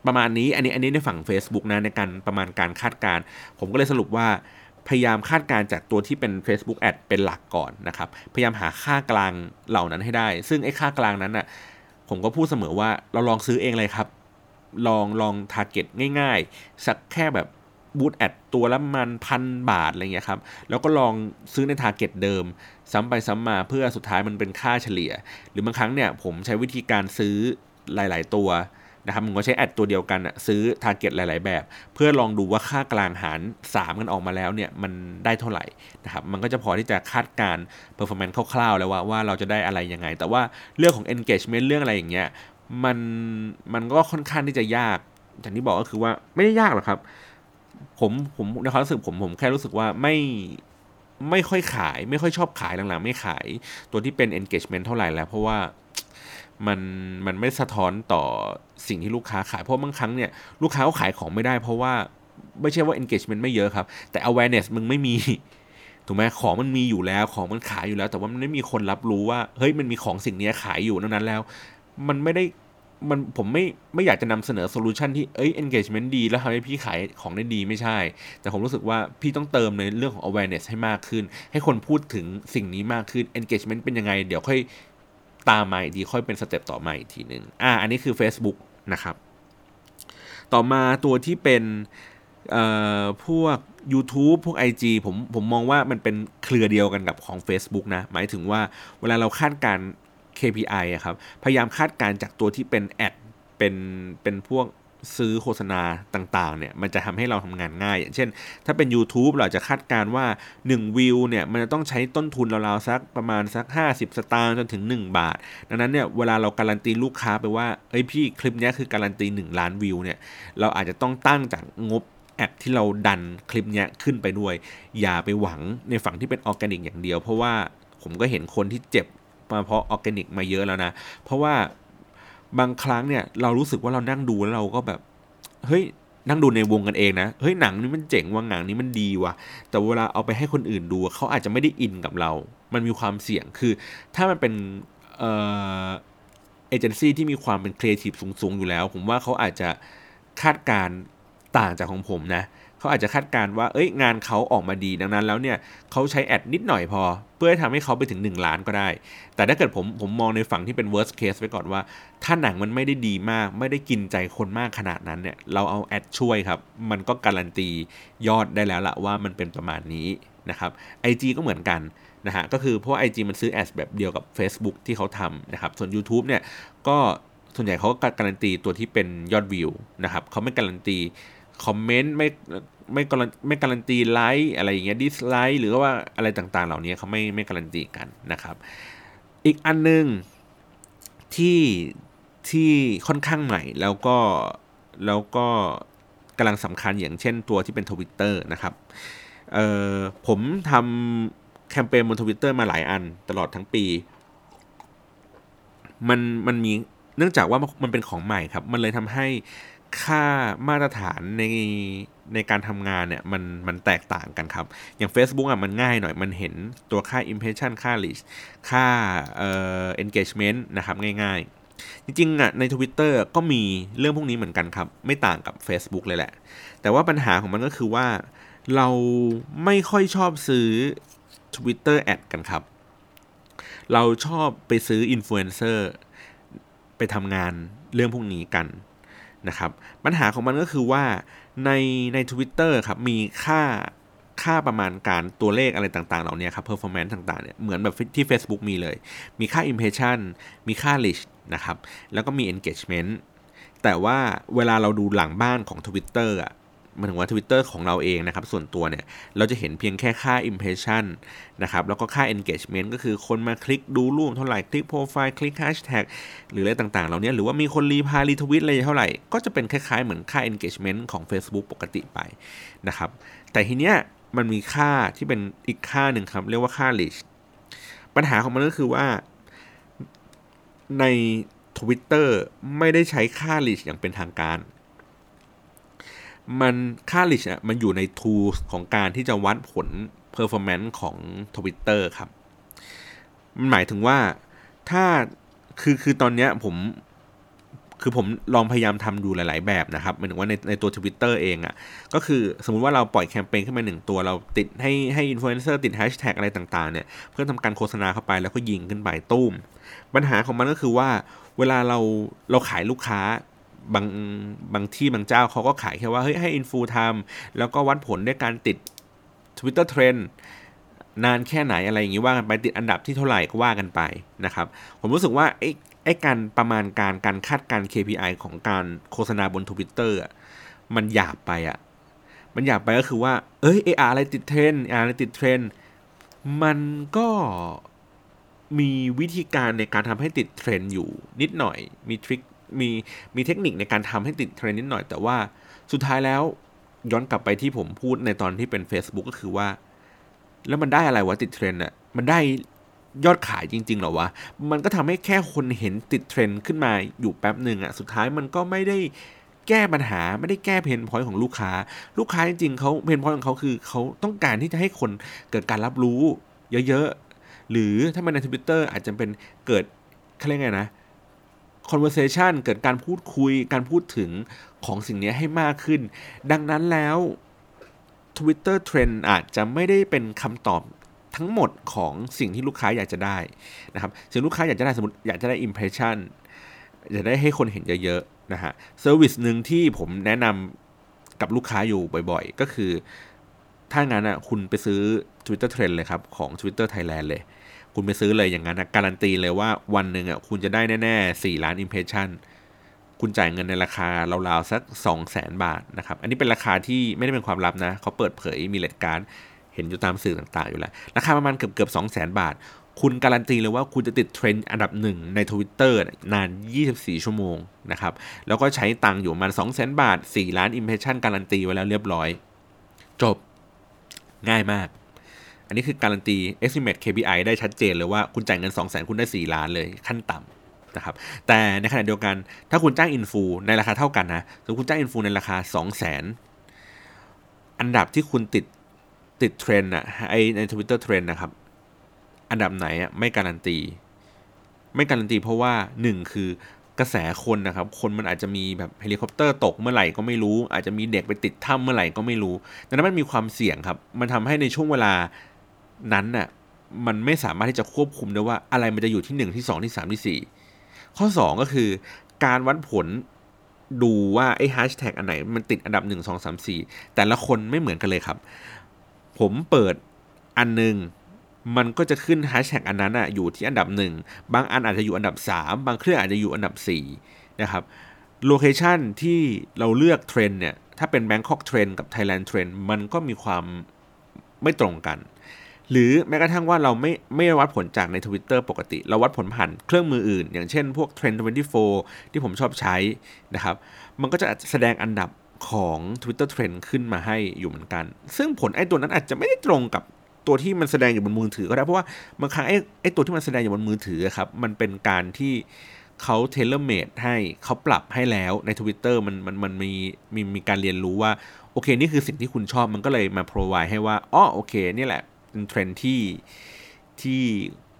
ประมาณนี้อันนี้อันนี้ในฝั่ง Facebook นะในการประมาณการคาดการ ผมก็เลยสรุปว่าพยายามคาดการจากตัวที่เป็น Facebook Ad เป็นหลักก่อนนะครับ พยายามหาค่ากลางเหล่านั้นให้ได้ ซึ่งไอ้ค่ากลางนั้นอะผมก็พูดเสมอว่าเราลองซื้อเองเลยครับ ลองลอง target ง่าย ๆ สักแค่แบบ boost ad ตัวละมันพันบาทอะไรเงี้ยครับ แล้วก็ลองซื้อใน target เดิม ซ้ำไปซ้ำมาเพื่อสุดท้ายมันเป็นค่าเฉลี่ย หรือบางครั้งเนี่ยผมใช้วิธีการซื้อหลาย ๆ ตัวนะครับผมก็ใช้ ad ตัวเดียวกันซื้อ target หลาย ๆ แบบ เพื่อลองดูว่าค่ากลางหาร 3 กันออกมาแล้วเนี่ยมันได้เท่าไหร่นะครับมันก็จะพอที่จะคาดการ performance คร่าว ๆ แล้วว่าว่าเราจะได้อะไรยังไง แต่ว่าเรื่องของ engagement เรื่องอะไรอย่างเงี้ยมันมันก็ค่อนข้างที่จะยากอย่างที่บอกก็คือว่าไม่ได้ยากหรอกครับ ผมผมในความรู้สึกผมผมแค่รู้สึกว่าไม่ไม่ค่อยขาย ไม่ค่อยชอบขายหลังๆ ไม่ขายตัวที่เป็น engagement เท่าไหร่แล้ว เพราะว่ามันมันไม่สะท้อนต่อสิ่งที่ลูกค้าขายเพราะบางครั้งเนี่ยลูกค้าเขาขายของไม่ได้ เพราะว่าไม่ใช่ว่า engagement ไม่เยอะครับ แต่ awareness มึงไม่มีถูกไหมของมันมีอยู่แล้วของมันขายอยู่แล้ว แต่ว่ามันไม่มีคนรับรู้ว่าเฮ้ยมันมีของสิ่งนี้ขายอยู่นั้นแล้ว มันไม่ได้ มันผมไม่ไม่อยากจะนำเสนอ solution ที่เอ้ย engagement ดี แล้วทำให้พี่ขายของได้ดีไม่ใช่ แต่ผมรู้สึกว่าพี่ต้องเติมในเรื่องของ awareness ให้มากขึ้น ให้คนพูดถึงสิ่งนี้มากขึ้น engagement เป็นยังไง เดี๋ยวค่อยตามมาอีกทีค่อยเป็น step ต่อมาอีกทีหนึ่งอ่าอันนี้คือ Facebook นะครับ ต่อมาตัวที่เป็นพวก YouTube พวก IG ผมผมมองว่ามันเป็นเครือเดียวกันกับของ Facebook นะ หมายถึงว่าเวลาเราคาดการ KPI อะครับ พยายามคาดการจากตัวที่เป็นแอดเป็นเป็นพวกซื้อโฆษณาต่างๆเนี่ยมันจะทำให้เราทำงานง่าย อย่างเช่น ถ้าเป็น YouTube เราจะคาดการว่า 1 วิวเนี่ยมันจะต้องใช้ต้นทุนราวๆสักประมาณสัก 50 สตางค์จนถึง 1 บาท ดังนั้นเนี่ยเวลาเราการันตีลูกค้าไปว่าเฮ้ยพี่คลิปนี้คือการันตี 1 ล้านวิวเนี่ยเราอาจจะต้องตั้งจากงบ ad ที่เราดันคลิปนี้ขึ้นไปด้วย อย่าไปหวังในฝั่งที่เป็นออร์แกนิกอย่างเดียว เพราะว่าผมก็เห็นคนที่เจ็บ มาเพราะออร์แกนิกมาเยอะแล้วนะ เพราะว่าบางครั้งเนี่ยเรารู้สึกว่าเรานั่งดูแล้วเราก็แบบเฮ้ยนั่งดูในวงกันเองนะ เฮ้ยหนังนี้มันเจ๋งว่ะหนังนี้มันดีว่ะ แต่เวลาเอาไปให้คนอื่นดูเขาอาจจะไม่ได้อินกับเรา มันมีความเสี่ยงคือ ถ้ามันเป็นเอ่อเอเจนซี่ที่มีความเป็นครีเอทีฟสูง ๆ อยู่แล้ว ผมว่าเขาอาจจะคาดการณ์ต่างจากของผมนะ เขาอาจจะคาดการณ์ว่า เอ้ยงานเขาออกมาดีดังนั้นแล้วเนี่ยเขาใช้ ad นิดหน่อยพอ เพื่อทำให้เขาไปถึง 1 ล้านก็ได้ แต่ถ้าเกิดผมผมมองในฝั่งที่เป็น worst case ไว้ก่อนว่า ถ้าหนังมันไม่ได้ดีมาก ไม่ได้กินใจคนมากขนาดนั้นเนี่ยเราเอา ad ช่วยครับ มันก็การันตียอดได้แล้วละว่ามันเป็นประมาณนี้นะครับ IG ก็เหมือนกันนะฮะก็คือเพราะ IG มันซื้อ ad แบบเดียวกับ Facebook ที่เขาทำนะครับส่วน YouTube เนี่ยก็ส่วนใหญ่เขาก็การันตีตัวที่เป็นยอดวิวนะครับเขาไม่การันตี comment ไม่ไม่การันไม่การันตีไลค์อะไรอย่างเงี้ย dislike หรือว่าอะไรต่างๆ เหล่านี้เขาไม่ไม่การันตีกันนะครับ อีกอันนึงที่ที่ค่อนข้างใหม่แล้วก็แล้วก็กำลังสำคัญอย่างเช่นตัวที่เป็นทวิตเตอร์นะครับเอ่อผมทำแคมเปญบนทวิตเตอร์มาหลายอันตลอดทั้งปี มันมันมีเนื่องจากว่ามันเป็นของใหม่ครับ มันเลยทำให้ ค่ามาตรฐานในในการทำงานเนี่ยมันมันแตกต่างกันครับ อย่าง Facebook อะมันง่ายหน่อยมันเห็นตัวค่า impression ค่า reach ค่าเอ่อ engagement นะครับง่ายๆ จริงๆอะใน Twitter ก็มีเรื่องพวกนี้เหมือนกันครับ ไม่ต่างกับ Facebook เลยแหละ แต่ว่าปัญหาของมันก็คือว่าเราไม่ค่อยชอบซื้อ Twitter ad กันครับ เราชอบไปซื้ออินฟลูเอนเซอร์ไปทำงานเรื่องพวกนี้กัน นะครับปัญหาของมันก็คือว่าในใน Twitter ครับมีค่าค่าประมาณการตัวเลขอะไรต่างๆ เหล่านี้ครับ performance ต่างๆ เนี่ย เหมือนแบบที่ Facebook มีเลย มีค่า impression มีค่า reach นะครับ แล้วก็มี engagement แต่ว่าเวลาเราดูหลังบ้านของ Twitter อะ มันถึงว่า Twitter ของเราเองนะครับ ส่วนตัวเนี่ย เราจะเห็นเพียงแค่ค่า impression นะครับ แล้วก็ค่า engagement ก็คือคนมาคลิกดูรูปเท่าไหร่ คลิกโปรไฟล์ คลิก hashtag หรืออะไรต่างๆ เหล่านี้หรือว่ามีคนรีพายรีทวิตอะไรเท่าไหร่ ก็จะเป็นคล้ายๆ เหมือนค่า engagement ของ Facebook ปกติไปนะครับ แต่ทีเนี้ยมันมีค่าที่เป็นอีกค่าหนึ่งครับ เรียกว่าค่า reach ปัญหาของมันก็คือว่าใน Twitter ไม่ได้ใช้ค่า reach อย่างเป็นทางการ มันค่า reach อะมันอยู่ใน tools ของการที่จะวัดผล performance ของ Twitter ครับ มันหมายถึงว่าถ้าคือคือตอนเนี้ยผมคือผมลองพยายามทำดูหลาย ๆ แบบนะครับหมายถึงว่าในในตัว Twitter เองอะ่ะ ก็คือสมมุติว่าเราปล่อยแคมเปญขึ้นมาหนึ่งตัวเราติดให้ให้อินฟลูเอนเซอร์ติดแฮชแท็กอะไรต่าง ๆ เนี่ย เพื่อทำการโฆษณาเข้าไปแล้วก็ยิงขึ้นไปตุ้ม ปัญหาของมันก็คือว่า เวลาเราเราขายลูกค้า บางบางที่บางเจ้าเขาก็ขายแค่ว่าเฮ้ยให้อินฟูทำแล้วก็วัดผลด้วยการติด Twitter Trend นานแค่ไหนอะไรอย่างนี้ว่ากันไปติดอันดับที่เท่าไหร่ก็ว่ากันไปนะครับ ผมรู้สึกว่าไอ้ไอ้การประมาณการการคาดการ KPI ของการโฆษณาบน Twitter อะมันหยาบไปอะมันหยาบไปก็คือว่า เอ้ยไออะไรติดเทรนอะไรติดเทรนมันก็มีวิธีการในการทำให้ติดเทรนอยู่นิดหน่อยมี trick มีมีเทคนิคในการทำให้ติดเทรนนิดหน่อย แต่ว่าสุดท้ายแล้วย้อนกลับไปที่ผมพูดในตอนที่เป็น Facebook ก็คือว่า แล้วมันได้อะไรวะติดเทรนอะมันได้ยอดขายจริงๆหรอวะ มันก็ทำให้แค่คนเห็นติดเทรนขึ้นมาอยู่แป๊บหนึ่งอะสุดท้ายมันก็ไม่ได้แก้ปัญหาไม่ได้แก้ pain point ของลูกค้า ลูกค้าจริงๆเขา pain point ของเขาคือเขาต้องการที่จะให้คนเกิดการรับรู้เยอะๆ หรือถ้ามันในทวิตเตอร์อาจจะเป็นเกิดเขาเรียกไงนะ conversation เกิดการพูดคุยการพูดถึงของสิ่งนี้ให้มากขึ้น ดังนั้นแล้ว Twitter Trend อาจจะไม่ได้เป็นคำตอบทั้งหมดของสิ่งที่ลูกค้าอยากจะได้นะครับสิ่งลูกค้าอยากจะได้สมมติอยากจะได้ impression อยากได้ให้คนเห็นเยอะๆนะฮะ service หนึ่งที่ผมแนะนำกับลูกค้าอยู่บ่อยๆ ก็คือ ถ้างั้นอะคุณไปซื้อ Twitter Trend เลยครับ ของ Twitter Thailand เลย คุณไปซื้อเลยอย่างนั้นนะการันตีเลยว่าวันหนึ่งอะคุณจะได้แน่ๆสี่ล้าน impression คุณจ่ายเงินในราคาราวๆ สัก 2 0 0แสนบาทนะครับ อันนี้เป็นราคาที่ไม่ได้เป็นความลับนะ เขาเปิดเผยมี rate cardเห็นอยู่ตามสื่อต่างๆอยู่แล้ว ราคาประมาณเกือบเกือบสองแสนบาท คุณการันตีเลยว่าคุณจะติดเทรนด์อันดับหนึ่งใน Twitter นาน 24 ชั่วโมงนะครับ แล้วก็ใช้ตังค์อยู่ประมาณ2 0 0แสนบาท 4 ล้าน impression การันตีไว้แล้วเรียบร้อย จบง่ายมาก อันนี้คือการันตี estimate KPI ได้ชัดเจนเลยว่าคุณจ่ายเงิน 2 0 0 0 0 0 คุณได้ 4 ล้านเลยขั้นต่ำนะครับ แต่ในขณะเดียวกัน ถ้าคุณจ้าง influ ในราคาเท่ากันนะสมมติคุณจ้าง influ ในราคา 2 0 0 0 0 0 อันดับที่คุณติดติดเทรนด์อะไอใน Twitter Trend นะครับ อันดับไหนอะไม่การันตี ไม่การันตีเพราะว่า 1 คือกระแสคนนะครับ คนมันอาจจะมีแบบเฮลิคอปเตอร์ตกเมื่อไหร่ก็ไม่รู้ อาจจะมีเด็กไปติดถ้ำเมื่อไหร่ก็ไม่รู้ ดังนั้นมันมีความเสี่ยงครับ มันทำให้ในช่วงเวลา นั้นน่ะมันไม่สามารถที่จะควบคุมได้ว่าอะไรมันจะอยู่ที่ 1 ที่ 2 ที่ 3 ที่ 4 ข้อ 2 ก็คือการวัดผลดูว่าไอ้แฮชแท็กอันไหนมันติดอันดับ 1 2 3 4 แต่ละคนไม่เหมือนกันเลยครับ ผมเปิดอันนึงมันก็จะขึ้นแฮชแท็กอันนั้นอะอยู่ที่อันดับหนึ่งบางอันอาจจะอยู่อันดับ 3 บางเครื่องอาจจะอยู่อันดับ 4 นะครับ location ที่เราเลือกเทรนเนี่ย ถ้าเป็น Bangkok Trend กับ Thailand Trend มันก็มีความไม่ตรงกัน หรือแม้กระทั่งว่าเราไม่ไม่วัดผลจากใน Twitter ปกติ เราวัดผลผ่านเครื่องมืออื่น อย่างเช่นพวก Trend 24 ที่ผมชอบใช้นะครับ มันก็จะแสดงอันดับของ Twitter Trend ขึ้นมาให้อยู่เหมือนกัน ซึ่งผลไอ้ตัวนั้นอาจจะไม่ได้ตรงกับตัวที่มันแสดงอยู่บนมือถือก็ได้เพราะว่าบางครั้งไอ้ไอ้ตัวที่มันแสดงอยู่บนมือถือครับมันเป็นการที่เขา tailor-made ให้เขาปรับให้แล้วใน Twitter มันมันมันมีมีมีการเรียนรู้ว่า โอเค นี่คือสิ่งที่คุณชอบมันก็เลยมา provide ให้ว่าอ๋อโอเค นี่แหละ เป็นเทรนที่ที่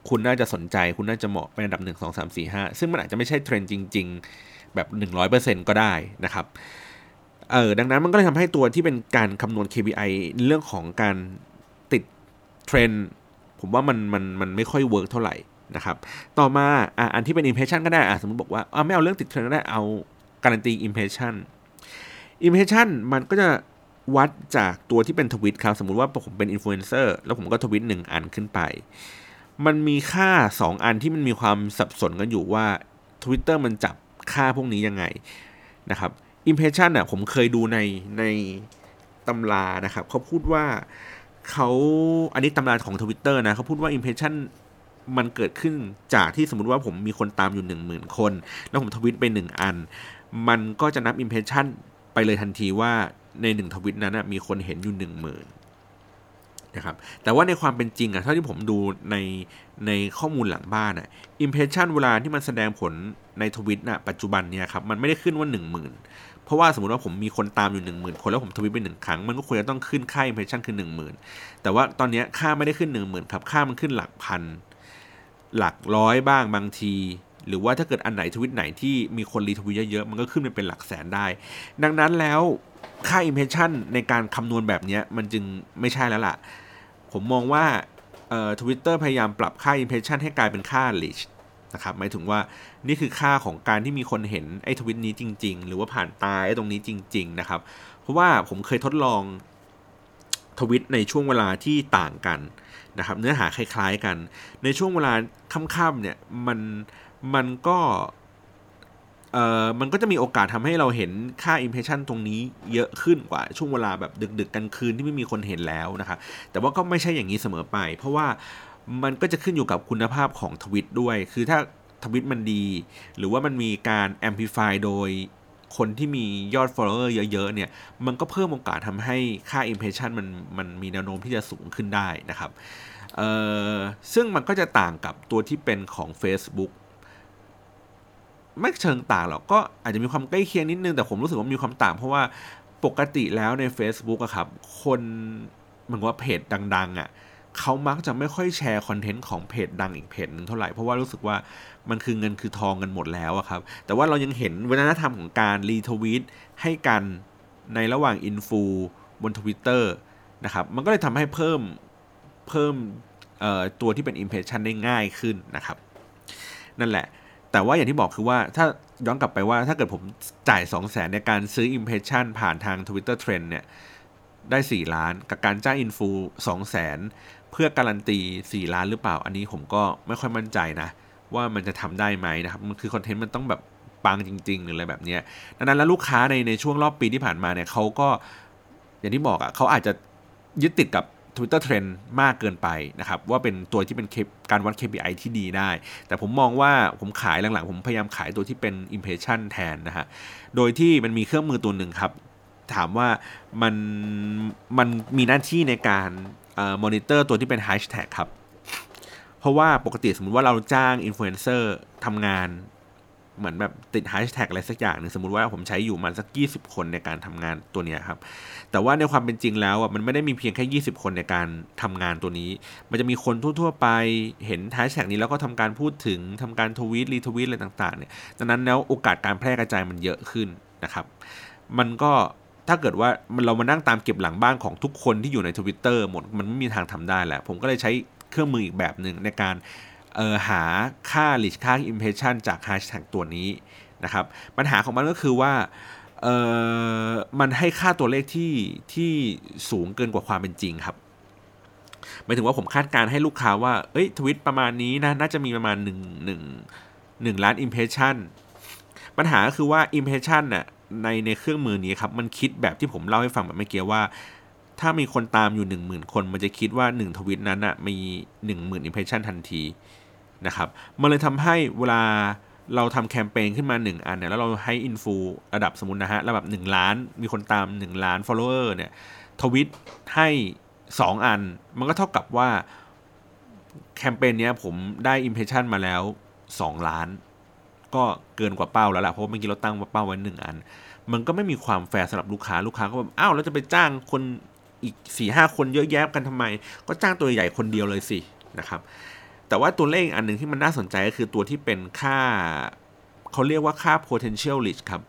คุณน่าจะสนใจ คุณน่าจะเหมาะเป็นอันดับ 1 2 3 4 5 ซึ่งมันอาจจะไม่ใช่เทรนจริง ๆ แบบ 100%ก็ได้นะครับเออดังนั้นมันก็เลยทำให้ตัวที่เป็นการคำนวณ KPI เรื่องของการติดเทรนผมว่ามันมันมันไม่ค่อย work เท่าไหร่นะครับ ต่อมาอะอันที่เป็น impression ก็ได้อะสมมติบอกว่าอะไม่เอาเรื่องติดเทรนก็ได้เอาการันตี impression impression มันก็จะ วัดจากตัวที่เป็นทวิตครับ สมมุติว่าผมเป็นอินฟลูเอนเซอร์แล้วผมก็ทวิตหนึ่งอันขึ้นไป มันมีค่า 2 อันที่มันมีความสับสนกันอยู่ว่า Twitter มันจับค่าพวกนี้ยังไงนะครับ impression อะผมเคยดูในในตำรานะครับเขาพูดว่าเขาอันนี้ตำราของ Twitter นะเขาพูดว่า impression มันเกิดขึ้นจากที่สมมติว่าผมมีคนตามอยู่หนึ่งหมื่นคน แล้วผมทวิตไปหนึ่งอัน มันก็จะนับ impression ไปเลยทันทีว่า ในหนึ่งทวิตนั้นมีคนเห็นอยู่หนึ่งหมื่นนะครับแต่ว่าในความเป็นจริงอะเท่าที่ผมดูในในข้อมูลหลังบ้านอะอิมเพรสชันเวลาที่มันแสดงผลในทวิตนะปัจจุบันเนี่ยครับมันไม่ได้ขึ้นว่าหนึ่งหมื่นเพราะว่าสมมติว่าผมมีคนตามอยู่หนึ่งหมื่นคนแล้วผมทวิตไปหนึ่งครั้ง มันก็ควรจะต้องขึ้นค่าอิมเพรสชันคือหนึ่งหมื่นแต่ว่าตอนนี้ค่าไม่ได้ขึ้นหนึ่งหมื่นครับค่ามันขึ้นหลักพันหลักร้อยบ้างบางที หรือว่าถ้าเกิดอันไหนทวิตไหนที่มีคนรีทวิตเยอะๆมันก็ขึ้นไปเป็นหลักแสนได้ ดังนั้นแล้ว ค่า impression ในการคำนวณแบบนี้มันจึงไม่ใช่แล้วล่ะ ผมมองว่าเอ่อทวิตเตอร์พยายามปรับค่า impression ให้กลายเป็นค่า reach นะครับหมายถึงว่านี่คือค่าของการที่มีคนเห็นไอ้ทวิตนี้จริง ๆ หรือว่าผ่านตาไอ้ตรงนี้จริง ๆ นะครับ เพราะว่าผมเคยทดลองทวิตในช่วงเวลาที่ต่างกันนะครับ เนื้อหาคล้าย ๆ กัน ในช่วงเวลาค่ำๆเนี่ยมันมันก็ เอ่อมันก็จะมีโอกาสทำให้เราเห็นค่า impression ตรงนี้เยอะขึ้นกว่าช่วงเวลาแบบดึก ๆ กันคืนที่ไม่มีคนเห็นแล้วนะครับแต่ว่าก็ไม่ใช่อย่างนี้เสมอไป เพราะว่ามันก็จะขึ้นอยู่กับคุณภาพของทวิตด้วย คือถ้าทวิตมันดี หรือว่ามันมีการ amplify โดยคนที่มียอด follower เยอะ ๆ เนี่ย มันก็เพิ่มโอกาสทำให้ค่า impression มันมันมีแนวโน้มที่จะสูงขึ้นได้นะครับ เอ่อ ซึ่งมันก็จะต่างกับตัวที่เป็นของ Facebook ไม่เชิงต่างหรอกก็อาจจะมีความใกล้เคียงนิดนึง แต่ผมรู้สึกว่ามีความต่าง เพราะว่าปกติแล้วใน Facebook อะครับ คนเหมือนว่าเพจดัง ๆอะเขามักจะไม่ค่อยแชร์คอนเทนต์ของเพจดังอีกเพจหนึ่งเท่าไหร่ เพราะว่ารู้สึกว่ามันคือเงินคือทองกันหมดแล้วอะครับ แต่ว่าเรายังเห็นวัฒนธรรมของการ retweet ให้กันในระหว่าง influบนทวิตเตอร์นะครับ มันก็เลยทำให้เพิ่มเพิ่มตัวที่เป็น Impression ได้ง่ายขึ้นนะครับ นั่นแหละ แต่ว่าอย่างที่บอกคือว่าถ้าย้อนกลับไปว่าถ้าเกิดผมจ่าย 2 0 0แสนในการซื้อ Impression ผ่านทาง Twitter Trend เนี่ยได้ 4 ล้าน กับการจ้างอินฟู2 0 0แสนเพื่อการันตี 4 ล้านหรือเปล่า อันนี้ผมก็ไม่ค่อยมั่นใจนะ ว่ามันจะทำได้ไหมนะครับ มันคือคอนเทนต์มันต้องแบบปังจริง ๆ หรืออะไรแบบนี้ดังนั้นแล้วลูกค้าในในช่วงรอบปีที่ผ่านมาเนี่ยเขาก็อย่างที่บอกอะ่ะเขาอาจจะยึดติดกับ Twitter Trend มากเกินไปนะครับว่าเป็นตัวที่เป็นการวัด KPI ที่ดีได้ แต่ผมมองว่าผมขายหลังๆ ผมพยายามขายตัวที่เป็น Impression แทนนะฮะโดยที่มันมีเครื่องมือตัวหนึ่งครับ ถามว่ามันมันมีหน้าที่ในการมอนิเตอร์ตัวที่เป็นแฮชแท็กครับ เพราะว่าปกติสมมติว่าเราจ้างอินฟลูเอนเซอร์ทำงาน เหมือนแบบติดแฮชแท็กอะไรสักอย่างหนึ่งสมมติว่าผมใช้อยู่มันสัก 20 คนในการทำงานตัวนี้ครับ แต่ว่าในความเป็นจริงแล้วอะมันไม่ได้มีเพียงแค่ 20 คนในการทำงานตัวนี้ มันจะมีคนทั่ว ๆ ไปเห็นแฮชแท็กนี้แล้วก็ทำการพูดถึงทำการทวีตรีทวีตอะไรต่างๆเนี่ยดังนั้นแล้วโอกาสการแพร่กระจายมันเยอะขึ้นนะครับ มันก็ถ้าเกิดว่าเรามานั่งตามเก็บหลังบ้านของทุกคนที่อยู่ในทวิตเตอร์หมดมันไม่มีทางทำได้แหละผมก็เลยใช้เครื่องมืออีกแบบหนึ่งในการ ออหาค่า reach ค่า impression จากแฮชแท็กตัวนี้นะครับ ปัญหาของมันก็คือว่าเออมันให้ค่าตัวเลขที่ที่สูงเกินกว่าความเป็นจริงครับหมายถึงว่าผมคาดการให้ลูกค้าว่า เอ้ยทวิตประมาณนี้นะ น่าจะมีประมาณ1 1 1ล้าน impression ปัญหาก็คือว่า impression น่ะในในเครื่องมือนี้ครับ มันคิดแบบที่ผมเล่าให้ฟังแบบเมื่อกี้ว่า ถ้ามีคนตามอยู่ 1 0,000 คน มันจะคิดว่า 1 ทวิตนั้นอะมี 10,000 impression ทันที นะครับมันเลยทำให้เวลาเราทำแคมเปญขึ้นมา 1 อันเนี่ยแล้วเราให้อินฟูระดับสมมตินะฮะระดับ 1 ล้านมีคนตาม 1 ล้าน follower เนี่ยทวิตให้ 2 อัน มันก็เท่ากับว่าแคมเปญเนี้ยผมได้ impression มาแล้ว 2 ล้าน ก็เกินกว่าเป้าแล้วล่ะเพราะเมื่อกี้เราตั้งเป้าไว้หนึ่งอัน มันก็ไม่มีความแฟร์สำหรับลูกค้าลูกค้าก็แบบอ้าวแล้วจะไปจ้างคนอีกสี่ห้าคนเยอะแยะกันทำไม ก็จ้างตัวใหญ่คนเดียวเลยสินะครับ แต่ว่าตัวเลขอันหนึ่งที่มันน่าสนใจก็คือตัวที่เป็นค่าเขาเรียกว่าค่า potential risk ครับ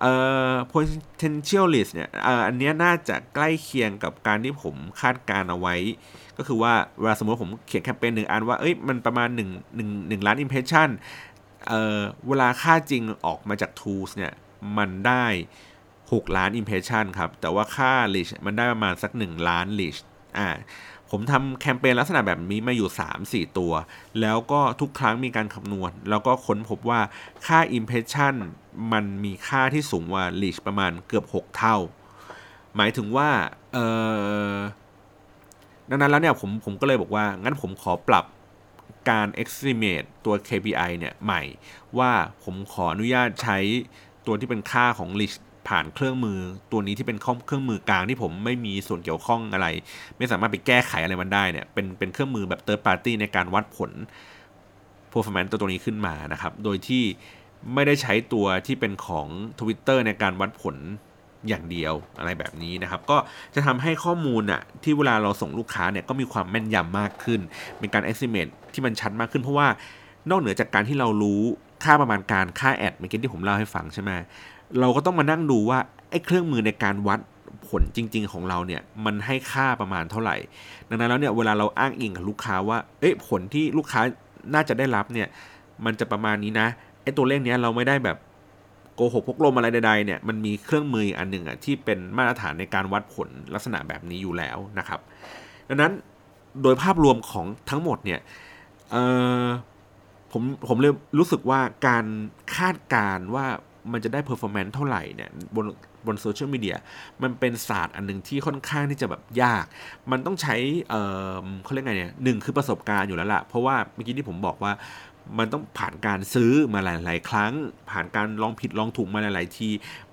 เอ่อ potential risk เนี่ยอันนี้น่าจะใกล้เคียงกับการที่ผมคาดการเอาไว้ ก็คือว่าเวลาสมมติผมเขียนแคมเปญหนึ่งอันว่าเอ้ยมันประมาณ1 1 1ล้าน impression เอ่อเวลาค่าจริงออกมาจาก tools เนี่ยมันได้ 6 ล้าน impression ครับ แต่ว่าค่า reach มันได้ประมาณสัก 1 ล้าน reach อ่า ผมทำแคมเปญลักษณะแบบนี้มาอยู่ 3-4 ตัว แล้วก็ทุกครั้งมีการคำนวณ แล้วก็ค้นพบว่าค่า impression มันมีค่าที่สูงกว่า reach ประมาณเกือบ 6 เท่า หมายถึงว่าเออดังนั้นแล้วเนี่ยผมผมก็เลยบอกว่า งั้นผมขอปรับการ estimate ตัว KPI เนี่ยใหม่ ว่าผมขออนุญาตใช้ตัวที่เป็นค่าของ reach ผ่านเครื่องมือตัวนี้ที่เป็นเครื่องมือกลางที่ผมไม่มีส่วนเกี่ยวข้องอะไร ไม่สามารถไปแก้ไขอะไรมันได้เนี่ยเป็นเป็นเครื่องมือแบบ third party ในการวัดผล performance ตัวตัวนี้ขึ้นมานะครับ โดยที่ไม่ได้ใช้ตัวที่เป็นของ Twitter ในการวัดผลอย่างเดียวอะไรแบบนี้นะครับ ก็จะทำให้ข้อมูลอะที่เวลาเราส่งลูกค้าเนี่ยก็มีความแม่นยำมากขึ้น เป็นการ estimate ที่มันชัดมากขึ้นเพราะว่านอกเหนือจากการที่เรารู้ค่าประมาณการค่าแอดเมื่อกี้ที่ผมเล่าให้ฟังใช่ไหม เราก็ต้องมานั่งดูว่าไอ้เครื่องมือในการวัดผลจริง ๆ ของเราเนี่ยมันให้ค่าประมาณเท่าไหร่ ดังนั้นแล้วเนี่ยเวลาเราอ้างอิงกับลูกค้าว่าเอ้ยผลที่ลูกค้าน่าจะได้รับเนี่ยมันจะประมาณนี้นะไอ้ตัวเลขเนี้ยเราไม่ได้แบบโกหกพกลมอะไรใดๆเนี่ยมันมีเครื่องมืออันหนึ่งอะที่เป็นมาตรฐานในการวัดผลลักษณะแบบนี้อยู่แล้วนะครับ ดังนั้นโดยภาพรวมของทั้งหมดเนี่ยเออผมผมเลยรู้สึกว่าการคาดการณ์ว่า มันจะได้ performance เท่าไหร่เนี่ยบนบนโซเชียลมีเดียมันเป็นศาสตร์อันหนึ่งที่ค่อนข้างที่จะแบบยาก มันต้องใช้เออเขาเรียกไงเนี่ยหนึ่งคือประสบการณ์อยู่แล้วล่ะ เพราะว่าเมื่อกี้ที่ผมบอกว่ามันต้องผ่านการซื้อมาหลาย ๆ ครั้ง ผ่านการลองผิดลองถูกมาหลาย ๆ ที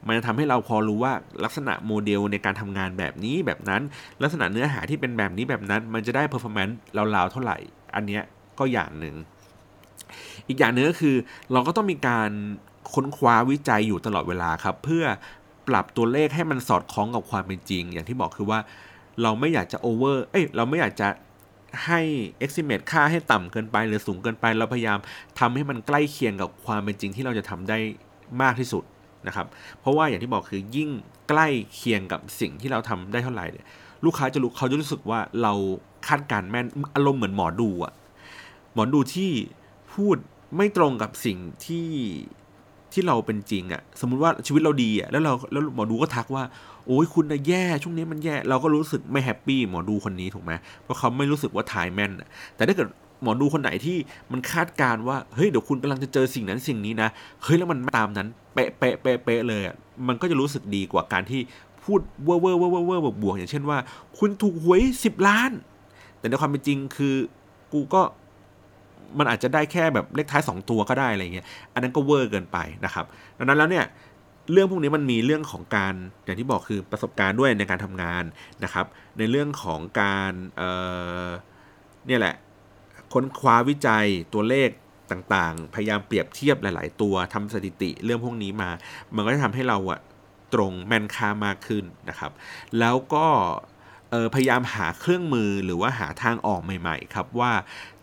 มันจะทำให้เราพอรู้ว่าลักษณะโมเดลในการทำงานแบบนี้แบบนั้น ลักษณะเนื้อหาที่เป็นแบบนี้แบบนั้น มันจะได้ performance ราวๆเท่าไหร่ อันเนี้ยก็อย่างหนึ่ง อีกอย่างนึงก็คือเราก็ต้องมีการ ค้นคว้าวิจัยอยู่ตลอดเวลาครับ เพื่อปรับตัวเลขให้มันสอดคล้องกับความเป็นจริง อย่างที่บอกคือว่าเราไม่อยากจะ over เอ้ยเราไม่อยากจะให้ estimate ค่าให้ต่ำเกินไป หรือสูงเกินไป เราพยายามทำให้มันใกล้เคียงกับความเป็นจริงที่เราจะทำได้มากที่สุดนะครับ เพราะว่าอย่างที่บอกคือยิ่งใกล้เคียงกับสิ่งที่เราทำได้เท่าไหร่เนี่ยลูกค้าจะรู้เขาจะรู้สึกว่าเราคาดการแม่นอารมณ์เหมือนหมอดูอะหมอดูที่พูดไม่ตรงกับสิ่งที่ ที่เราเป็นจริงอะสมมุติว่าชีวิตเราดีอะแล้วเราแล้วหมอดูก็ทักว่า โอ้ยคุณนะแย่ช่วงนี้มันแย่เราก็รู้สึกไม่แฮปปี้หมอดูคนนี้ถูกไหมเพราะเขาไม่รู้สึกว่าทายแม่นแต่ถ้าเกิดหมอดูคนไหนที่มันคาดการณ์ว่าเฮ้ยเดี๋ยวคุณกำลังจะเจอสิ่งนั้นสิ่งนี้นะเฮ้ยแล้วมันตามนั้นเป๊ะเป๊ะเป๊ะเป๊ะเลยอะมันก็จะรู้สึกดีกว่าการที่พูดเว่อร์เว่อร์เว่อร์เว่อร์บวกอย่างเช่นว่า คุณถูกหวยสิบล้าน แต่ในความเป็นจริงคือกูก็ มันอาจจะได้แค่แบบเลขท้าย 2 ตัวก็ได้อะไรเงี้ยอันนั้นก็เวอร์เกินไปนะครับ ดังนั้นแล้วเนี่ยเรื่องพวกนี้มันมีเรื่องของการอย่างที่บอกคือประสบการณ์ด้วยในการทำงานนะครับ ในเรื่องของการเเนี่ยแหละค้นคว้าวิจัยตัวเลขต่างๆ พยายามเปรียบเทียบหลาย ๆ ตัวทำสถิติเรื่องพวกนี้มา มันก็จะทำให้เราอะตรงแมนค่ามากขึ้นนะครับ แล้วก็พยายามหาเครื่องมือหรือว่าหาทางออกใหม่ ๆ ครับว่า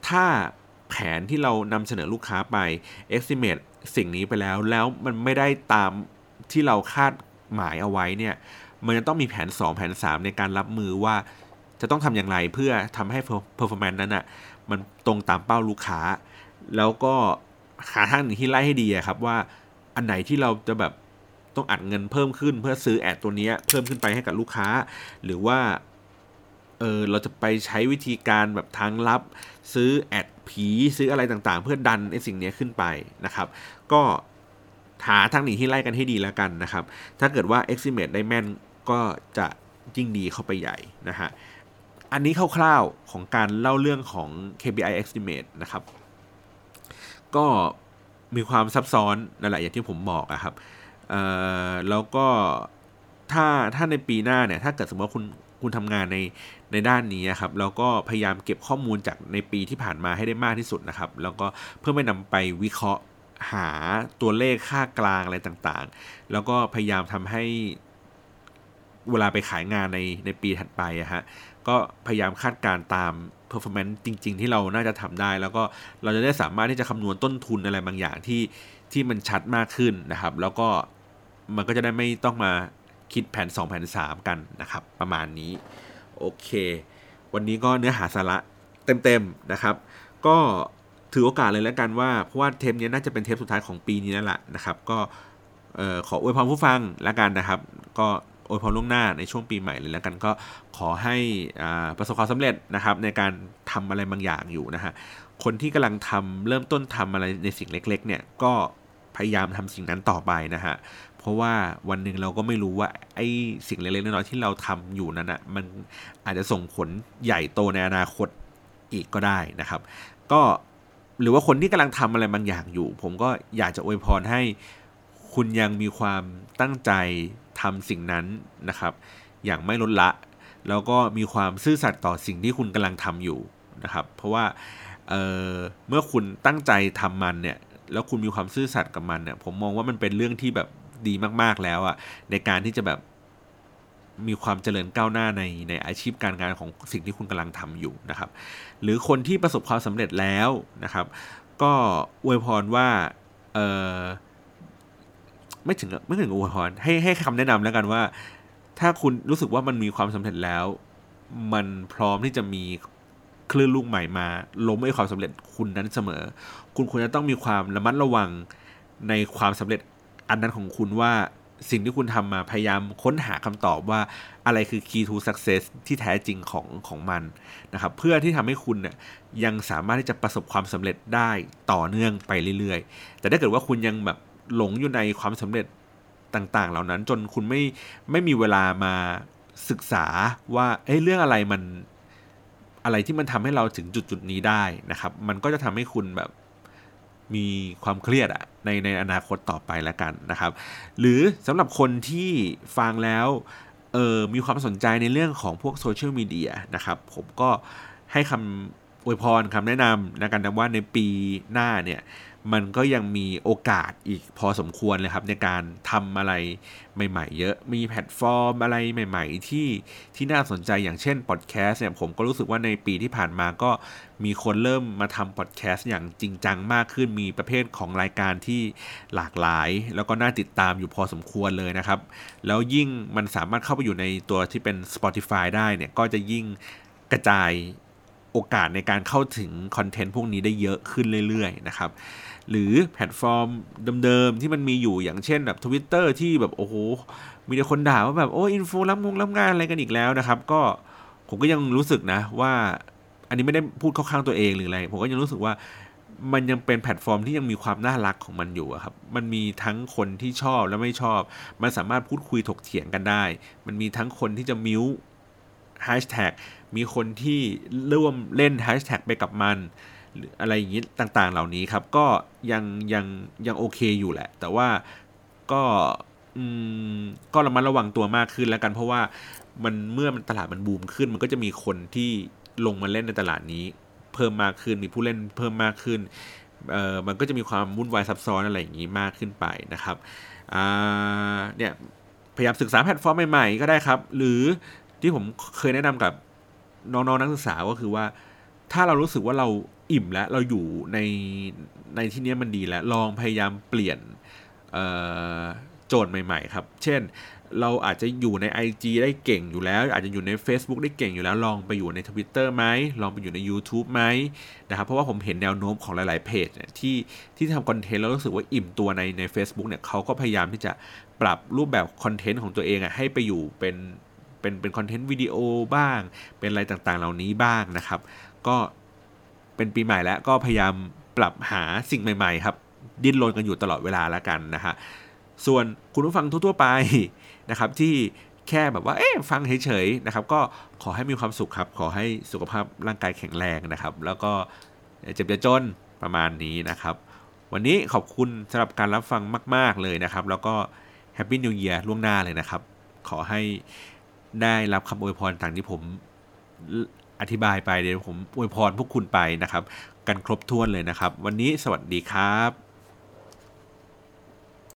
ถ้า แผนที่เรานำเสนอลูกค้าไป estimate สิ่งนี้ไปแล้วแล้วมันไม่ได้ตามที่เราคาดหมายเอาไว้เนี่ยมันจะต้องมีแผน 2 แผน 3 ในการรับมือว่าจะต้องทำอย่างไรเพื่อทำให้ performance นั้นอะ่ะมันตรงตามเป้าลูกค้า แล้วก็หาทางหนึ่งที่ไล่ให้ดีครับว่าอันไหนที่เราจะแบบต้องอัดเงินเพิ่มขึ้นเพื่อซื้อแอดตัวนี้เพิ่มขึ้นไปให้กับลูกค้า หรือว่าเออเราจะไปใช้วิธีการแบบทางลับซื้อแอด ผีซื้ออะไรต่างๆ เพื่อดันไอ้สิ่งนี้ขึ้นไปนะครับ ก็หาทางหนีที่ไล่กันให้ดีแล้วกันนะครับ ถ้าเกิดว่า estimate ได้แม่นก็จะยิ่งดีเข้าไปใหญ่นะฮะ อันนี้คร่าวๆของการเล่าเรื่องของ KPI estimate นะครับ ก็มีความซับซ้อนนั่นแหละอย่างที่ผมบอกอะครับแล้วก็ถ้าถ้าในปีหน้าเนี่ย ถ้าเกิดสมมติว่าคุณ คุณทำงานในในด้านนี้ครับแล้วก็พยายามเก็บข้อมูลจากในปีที่ผ่านมาให้ได้มากที่สุดนะครับ แล้วก็เพื่อไม่นำไปวิเคราะห์หาตัวเลขค่ากลางอะไรต่างๆ แล้วก็พยายามทำให้เวลาไปขายงานในในปีถัดไปอะฮะก็พยายามคาดการตาม performance จริง ๆ ที่เราน่าจะทำได้ แล้วก็เราจะได้สามารถที่จะคำนวณต้นทุนอะไรบางอย่างที่ที่มันชัดมากขึ้นนะครับ แล้วก็มันก็จะได้ไม่ต้องมา คิดแผน 2 แผน 3 กันนะครับ ประมาณนี้ โอเค วันนี้ก็เนื้อหาสาระเต็มๆนะครับ ก็ถือโอกาสเลยแล้วกันว่า เพราะว่าเทปนี้น่าจะเป็นเทปสุดท้ายของปีนี้แล้วล่ะนะครับ ก็ขออวยพรผู้ฟังแล้วกันนะครับ ก็อวยพรล่วงหน้าในช่วงปีใหม่เลยแล้วกันก็ขอให้ประสบความสำเร็จนะครับ ในการทำอะไรบางอย่างอยู่นะฮะคนที่กำลังทำเริ่มต้นทำอะไรในสิ่งเล็ก ๆ เนี่ยก็พยายามทำสิ่งนั้นต่อไปนะฮะ เพราะว่าวันหนึ่งเราก็ไม่รู้ว่าไอ้สิ่งเล็กๆน้อยๆที่เราทำอยู่นั้นอะมันอาจจะส่งผลใหญ่โตในอนาคตอีกก็ได้นะครับ ก็หรือว่าคนที่กำลังทำอะไรบางอย่างอยู่ ผมก็อยากจะอวยพรให้คุณยังมีความตั้งใจทำสิ่งนั้นนะครับ อย่างไม่ลดละ แล้วก็มีความซื่อสัตย์ต่อสิ่งที่คุณกำลังทำอยู่นะครับ เพราะว่าเเมื่อคุณตั้งใจทำมันเนี่ยแล้วคุณมีความซื่อสัตย์กับมันเนี่ยผมมองว่ามันเป็นเรื่องที่แบบ ดีมากๆแล้วอะ่ะในการที่จะแบบมีความเจริญก้าวหน้าในในอาชีพการงานของสิ่งที่คุณกำลังทำอยู่นะครับ หรือคนที่ประสบความสำเร็จแล้วนะครับ ก็อวยพรว่าเออไม่ถึงไม่ถึงอวยพรให้ให้คำแนะนำแล้วกันว่า ถ้าคุณรู้สึกว่ามันมีความสำเร็จแล้ว มันพร้อมที่จะมีคลื่นลูกใหม่มาล้มไอ้ความสำเร็จคุณนั้นเสมอ คุณควรจะต้องมีความระมัดระวังในความสำเร็จ อันนั้นของคุณว่าสิ่งที่คุณทำมาพยายามค้นหาคำตอบว่าอะไรคือ key to success ที่แท้จริงของของมันนะครับเพื่อที่ทำให้คุณเนี่ยยังสามารถที่จะประสบความสำเร็จได้ต่อเนื่องไปเรื่อยๆ แต่ถ้าเกิดว่าคุณยังแบบหลงอยู่ในความสำเร็จต่างๆ เหล่านั้นจนคุณไม่ไม่มีเวลามาศึกษาว่าเอ้เรื่องอะไรมันอะไรที่มันทำให้เราถึงจุดจุดนี้ได้นะครับ มันก็จะทำให้คุณแบบ มีความเครียดอะในในอนาคตต่อไปแล้วกันนะครับ หรือสำหรับคนที่ฟังแล้วเออมีความสนใจในเรื่องของพวกโซเชียลมีเดียนะครับ ผมก็ให้คำอวยพรคำแนะนำนะกันนะว่าในปีหน้าเนี่ย มันก็ยังมีโอกาสอีกพอสมควรเลยครับในการทำอะไรใหม่ๆ เยอะมีแพลตฟอร์มอะไรใหม่ ๆ ที่ที่น่าสนใจอย่างเช่นพอดแคสต์เนี่ยผมก็รู้สึกว่าในปีที่ผ่านมาก็มีคนเริ่มมาทำพอดแคสต์อย่างจริงจังมากขึ้นมีประเภทของรายการที่หลากหลาย แล้วก็น่าติดตามอยู่พอสมควรเลยนะครับ แล้วยิ่งมันสามารถเข้าไปอยู่ในตัวที่เป็น Spotify ได้เนี่ยก็จะยิ่งกระจายโอกาสในการเข้าถึงคอนเทนต์พวกนี้ได้เยอะขึ้นเรื่อยๆนะครับ หรือแพลตฟอร์มเดิมๆที่มันมีอยู่อย่างเช่นแบบทวิตเตอร์ที่แบบโอ้โห มีแต่คนด่าว่าแบบโอ้ influ รับงรับงานอะไรกันอีกแล้วนะครับ ก็ผมก็ยังรู้สึกนะว่า อันนี้ไม่ได้พูดเข้าข้างตัวเองหรืออะไร ผมก็ยังรู้สึกว่ามันยังเป็นแพลตฟอร์มที่ยังมีความน่ารักของมันอยู่ครับ มันมีทั้งคนที่ชอบและไม่ชอบ มันสามารถพูดคุยถกเถียงกันได้ มันมีทั้งคนที่จะ mute แฮชแท็กมีคนที่ร่วมเล่นแฮชแท็กไปกับมัน ออะไรอย่างนี้ต่างๆ เหล่านี้ครับ ก็ยังยังยังโอเคอยู่แหละ แต่ว่าก็อืมก็ระมัดระวังตัวมากขึ้นแล้วกัน เพราะว่ามันเมื่อมันตลาดมันบูมขึ้น มันก็จะมีคนที่ลงมาเล่นในตลาดนี้ เพิ่มมากขึ้นมีผู้เล่นเพิ่มมากขึ้นเออมันก็จะมีความวุ่นวายซับซ้อนอะไรอย่างนี้มากขึ้นไปนะครับอ่าเนี่ยพยายามศึกษาแพลตฟอร์มใหม่ๆก็ได้ครับ หรือที่ผมเคยแนะนำกับน้องๆนักศึกษาก็คือว่า ถ้าเรารู้สึกว่าเรา อิ่มแล้วเราอยู่ในในที่นี้มันดีแล้ว ลองพยายามเปลี่ยนโจทย์ใหม่ ๆ ครับ เช่น เราอาจจะอยู่ใน IG ได้เก่งอยู่แล้ว อาจจะอยู่ใน Facebook ได้เก่งอยู่แล้ว ลองไปอยู่ใน Twitter ไหมลองไปอยู่ใน YouTube ไหมนะครับเพราะว่าผมเห็นแนวโน้มของหลาย ๆ เพจเนี่ยที่ที่ทำคอนเทนต์แล้วรู้สึกว่าอิ่มตัวในใน a c e b o o k เนี่ยเขาก็พยายามที่จะปรับรูปแบบคอนเทนต์ของตัวเองอะให้ไปอยู่เป็นเป็นเป็นคอนเทนต์วิดีโอบ้าง เป็นอะไรต่างๆ เหล่านี้บ้างนะครับ ก็ เป็นปีใหม่แล้วก็พยายามปรับหาสิ่งใหม่ ๆ ครับ ดิ้นรนกันอยู่ตลอดเวลาแล้วกันนะฮะส่วนคุณผู้ฟังทั่วๆไปนะครับที่แค่แบบว่าเอ๊ะฟังเฉยๆนะครับ ก็ขอให้มีความสุขครับ ขอให้สุขภาพร่างกายแข็งแรงนะครับ แล้วก็เจ็บจะจนประมาณนี้นะครับ วันนี้ขอบคุณสำหรับการรับฟังมาก ๆเลยนะครับ แล้วก็ Happy New Year ล่วงหน้าเลยนะครับ ขอให้ได้รับคำอวยพรต่างที่ผม อธิบายไปเดี๋ยวผมอวยพรพวกคุณไปนะครับ กันครบถ้วนเลยนะครับ วันนี้สวัสดีครับ